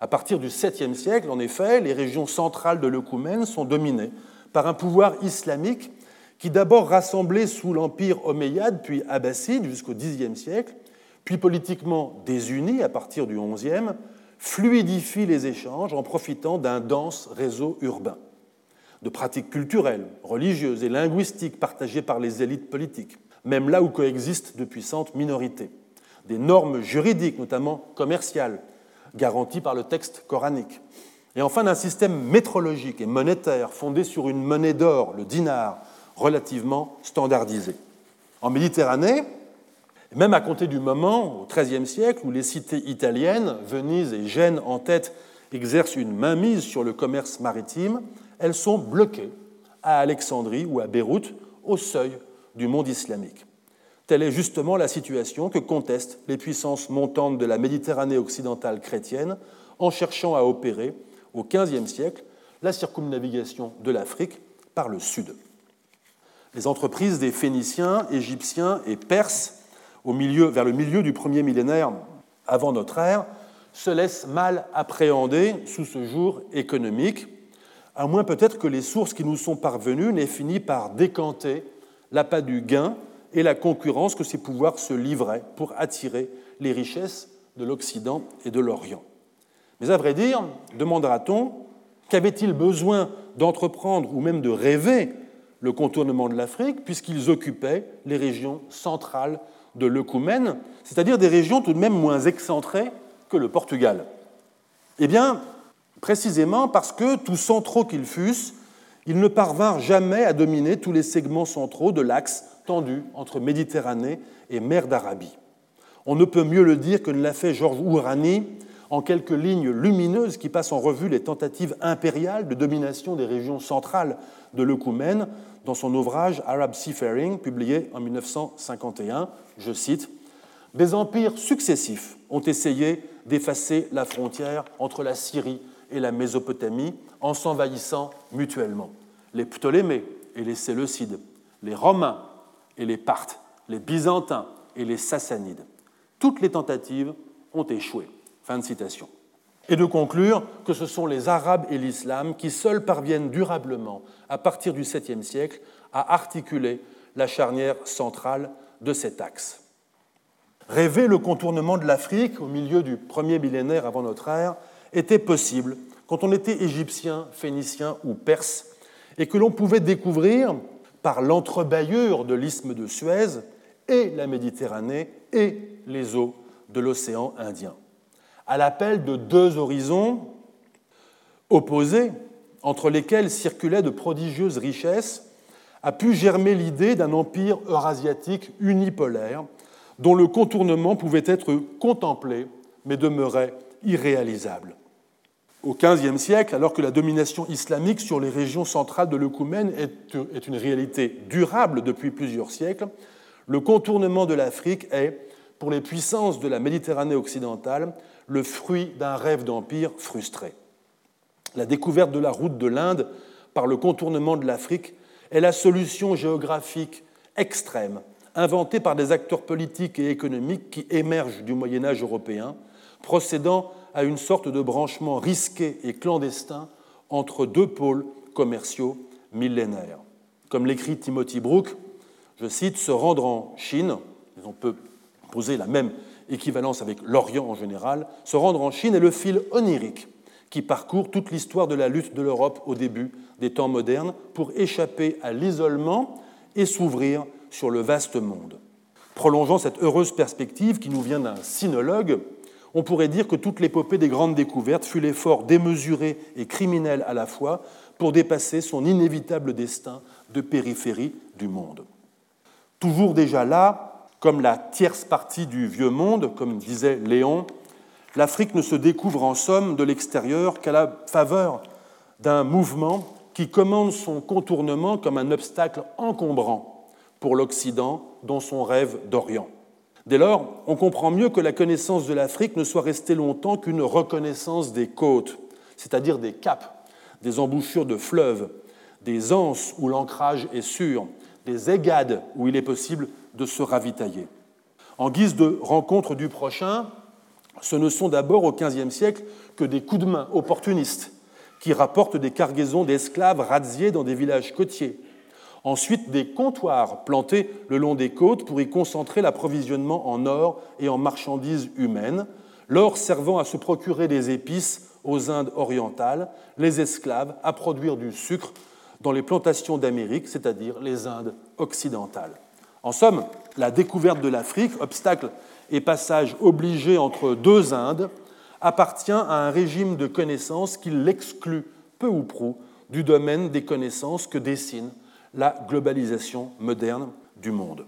À partir du 7e siècle, en effet, les régions centrales de l'Œcumène sont dominées par un pouvoir islamique qui d'abord rassemblé sous l'empire omeyyade puis abbasside jusqu'au Xe siècle, puis politiquement désuni à partir du XIe, fluidifie les échanges en profitant d'un dense réseau urbain, de pratiques culturelles, religieuses et linguistiques partagées par les élites politiques, même là où coexistent de puissantes minorités, des normes juridiques, notamment commerciales, garanties par le texte coranique, et enfin d'un système métrologique et monétaire fondé sur une monnaie d'or, le dinar, relativement standardisée. En Méditerranée, même à compter du moment, au XIIIe siècle, où les cités italiennes, Venise et Gênes en tête, exercent une mainmise sur le commerce maritime, elles sont bloquées à Alexandrie ou à Beyrouth, au seuil du monde islamique. Telle est justement la situation que contestent les puissances montantes de la Méditerranée occidentale chrétienne en cherchant à opérer, au XVe siècle, la circumnavigation de l'Afrique par le sud. Les entreprises des Phéniciens, Égyptiens et Perses vers le milieu du premier millénaire avant notre ère, se laisse mal appréhender sous ce jour économique, à moins peut-être que les sources qui nous sont parvenues n'aient fini par décanter l'appât du gain et la concurrence que ces pouvoirs se livraient pour attirer les richesses de l'Occident et de l'Orient. Mais à vrai dire, demandera-t-on, qu'avaient-ils besoin d'entreprendre ou même de rêver le contournement de l'Afrique puisqu'ils occupaient les régions centrales de l'Œcumène, c'est-à-dire des régions tout de même moins excentrées que le Portugal? Eh bien, précisément parce que, tout centraux qu'ils fussent, ils ne parvinrent jamais à dominer tous les segments centraux de l'axe tendu entre Méditerranée et mer d'Arabie. On ne peut mieux le dire que ne l'a fait Georges Ourani en quelques lignes lumineuses qui passent en revue les tentatives impériales de domination des régions centrales de l'Œcumène dans son ouvrage Arab Seafaring, publié en 1951. Je cite Des empires successifs ont essayé d'effacer la frontière entre la Syrie et la Mésopotamie en s'envahissant mutuellement. Les Ptolémées et les Séleucides, les Romains et les Parthes, les Byzantins et les Sassanides. Toutes les tentatives ont échoué. Fin de citation. Et de conclure que ce sont les Arabes et l'islam qui seuls parviennent durablement, à partir du 7e siècle, à articuler la charnière centrale de cet axe. Rêver le contournement de l'Afrique au milieu du premier millénaire avant notre ère était possible quand on était égyptien, phénicien ou perse, et que l'on pouvait découvrir, par l'entrebâillure de l'isthme de Suez, et la Méditerranée et les eaux de l'océan Indien. À l'appel de deux horizons opposés, entre lesquels circulaient de prodigieuses richesses, a pu germer l'idée d'un empire eurasiatique unipolaire dont le contournement pouvait être contemplé mais demeurait irréalisable. Au XVe siècle, alors que la domination islamique sur les régions centrales de l'Ecoumène est une réalité durable depuis plusieurs siècles, le contournement de l'Afrique est, pour les puissances de la Méditerranée occidentale, le fruit d'un rêve d'empire frustré. La découverte de la route de l'Inde par le contournement de l'Afrique est la solution géographique extrême inventée par des acteurs politiques et économiques qui émergent du Moyen Âge européen, procédant à une sorte de branchement risqué et clandestin entre deux pôles commerciaux millénaires. Comme l'écrit Timothy Brook, je cite, se rendre en Chine, on peut poser la même équivalence avec l'Orient en général, se rendre en Chine est le fil onirique qui parcourt toute l'histoire de la lutte de l'Europe au début des temps modernes pour échapper à l'isolement et s'ouvrir sur le vaste monde. Prolongeant cette heureuse perspective qui nous vient d'un sinologue, on pourrait dire que toute l'épopée des grandes découvertes fut l'effort démesuré et criminel à la fois pour dépasser son inévitable destin de périphérie du monde. Toujours déjà là, comme la tierce partie du vieux monde, comme disait Léon, l'Afrique ne se découvre en somme de l'extérieur qu'à la faveur d'un mouvement qui commande son contournement comme un obstacle encombrant pour l'Occident dans son rêve d'Orient. Dès lors, on comprend mieux que la connaissance de l'Afrique ne soit restée longtemps qu'une reconnaissance des côtes, c'est-à-dire des caps, des embouchures de fleuves, des anses où l'ancrage est sûr, des égades où il est possible de se ravitailler. En guise de rencontre du prochain, ce ne sont d'abord au XVe siècle que des coups de main opportunistes qui rapportent des cargaisons d'esclaves razziés dans des villages côtiers. Ensuite, des comptoirs plantés le long des côtes pour y concentrer l'approvisionnement en or et en marchandises humaines, l'or servant à se procurer des épices aux Indes orientales, les esclaves à produire du sucre dans les plantations d'Amérique, c'est-à-dire les Indes occidentales. En somme, la découverte de l'Afrique, obstacle et passage obligé entre deux Indes, appartient à un régime de connaissances qui l'exclut peu ou prou du domaine des connaissances que dessine la globalisation moderne du monde.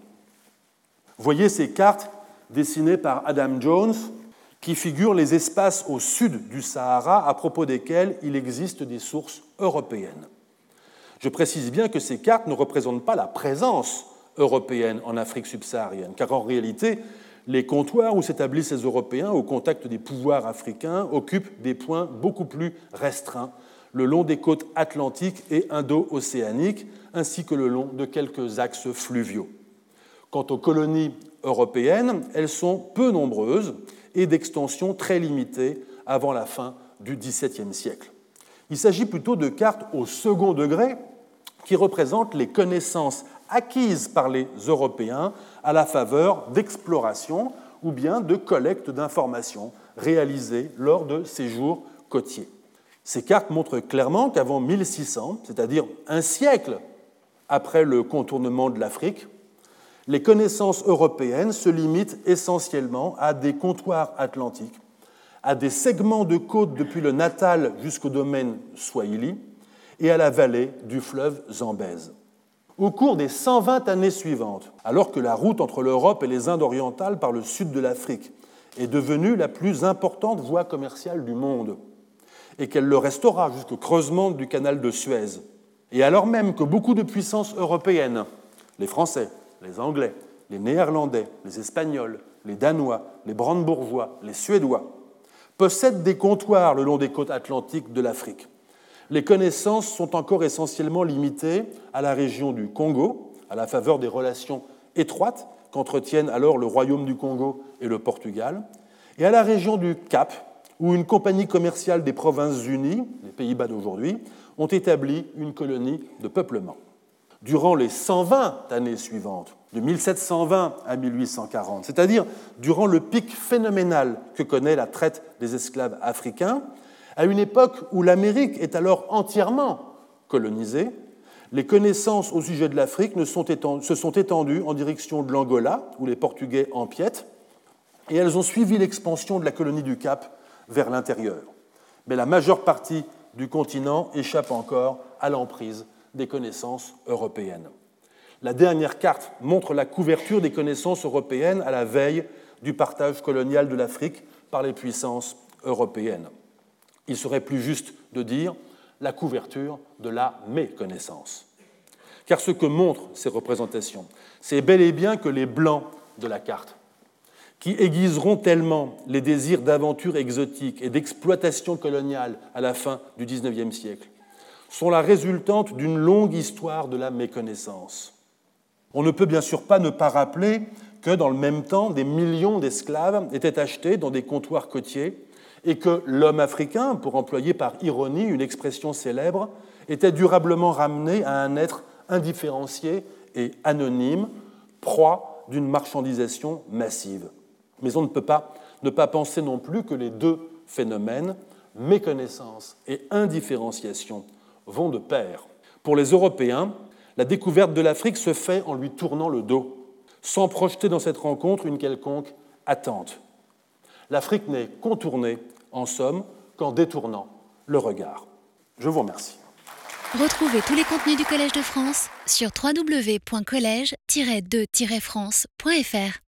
Voyez ces cartes dessinées par Adam Jones qui figurent les espaces au sud du Sahara à propos desquels il existe des sources européennes. Je précise bien que ces cartes ne représentent pas la présence européenne en Afrique subsaharienne, car en réalité, les comptoirs où s'établissent les Européens au contact des pouvoirs africains occupent des points beaucoup plus restreints le long des côtes atlantiques et indo-océaniques, ainsi que le long de quelques axes fluviaux. Quant aux colonies européennes, elles sont peu nombreuses et d'extension très limitée avant la fin du XVIIe siècle. Il s'agit plutôt de cartes au second degré qui représentent les connaissances acquises par les Européens à la faveur d'explorations ou bien de collecte d'informations réalisées lors de séjours côtiers. Ces cartes montrent clairement qu'avant 1600, c'est-à-dire un siècle après le contournement de l'Afrique, les connaissances européennes se limitent essentiellement à des comptoirs atlantiques, à des segments de côte depuis le Natal jusqu'au domaine Swahili et à la vallée du fleuve Zambèze. Au cours des 120 années suivantes, alors que la route entre l'Europe et les Indes orientales par le sud de l'Afrique est devenue la plus importante voie commerciale du monde, et qu'elle le restera jusqu'au creusement du canal de Suez, et alors même que beaucoup de puissances européennes, les Français, les Anglais, les Néerlandais, les Espagnols, les Danois, les Brandebourgeois, les Suédois, possèdent des comptoirs le long des côtes atlantiques de l'Afrique. Les connaissances sont encore essentiellement limitées à la région du Congo, à la faveur des relations étroites qu'entretiennent alors le Royaume du Congo et le Portugal, et à la région du Cap, où une compagnie commerciale des Provinces-Unies, les Pays-Bas d'aujourd'hui, ont établi une colonie de peuplement. Durant les 120 années suivantes, de 1720 à 1840, c'est-à-dire durant le pic phénoménal que connaît la traite des esclaves africains, à une époque où l'Amérique est alors entièrement colonisée, les connaissances au sujet de l'Afrique se sont étendues en direction de l'Angola, où les Portugais empiètent, et elles ont suivi l'expansion de la colonie du Cap vers l'intérieur. Mais la majeure partie du continent échappe encore à l'emprise des connaissances européennes. La dernière carte montre la couverture des connaissances européennes à la veille du partage colonial de l'Afrique par les puissances européennes. Il serait plus juste de dire la couverture de la méconnaissance. Car ce que montrent ces représentations, c'est bel et bien que les blancs de la carte qui aiguiseront tellement les désirs d'aventure exotique et d'exploitation coloniale à la fin du XIXe siècle, sont la résultante d'une longue histoire de la méconnaissance. On ne peut bien sûr pas ne pas rappeler que dans le même temps, des millions d'esclaves étaient achetés dans des comptoirs côtiers et que l'homme africain, pour employer par ironie une expression célèbre, était durablement ramené à un être indifférencié et anonyme, proie d'une marchandisation massive. Mais on ne peut pas ne pas penser non plus que les deux phénomènes, méconnaissance et indifférenciation, vont de pair. Pour les Européens, la découverte de l'Afrique se fait en lui tournant le dos, sans projeter dans cette rencontre une quelconque attente. L'Afrique n'est contournée, en somme, qu'en détournant le regard. Je vous remercie. Retrouvez tous les contenus du Collège de France sur www.colège-2-france.fr.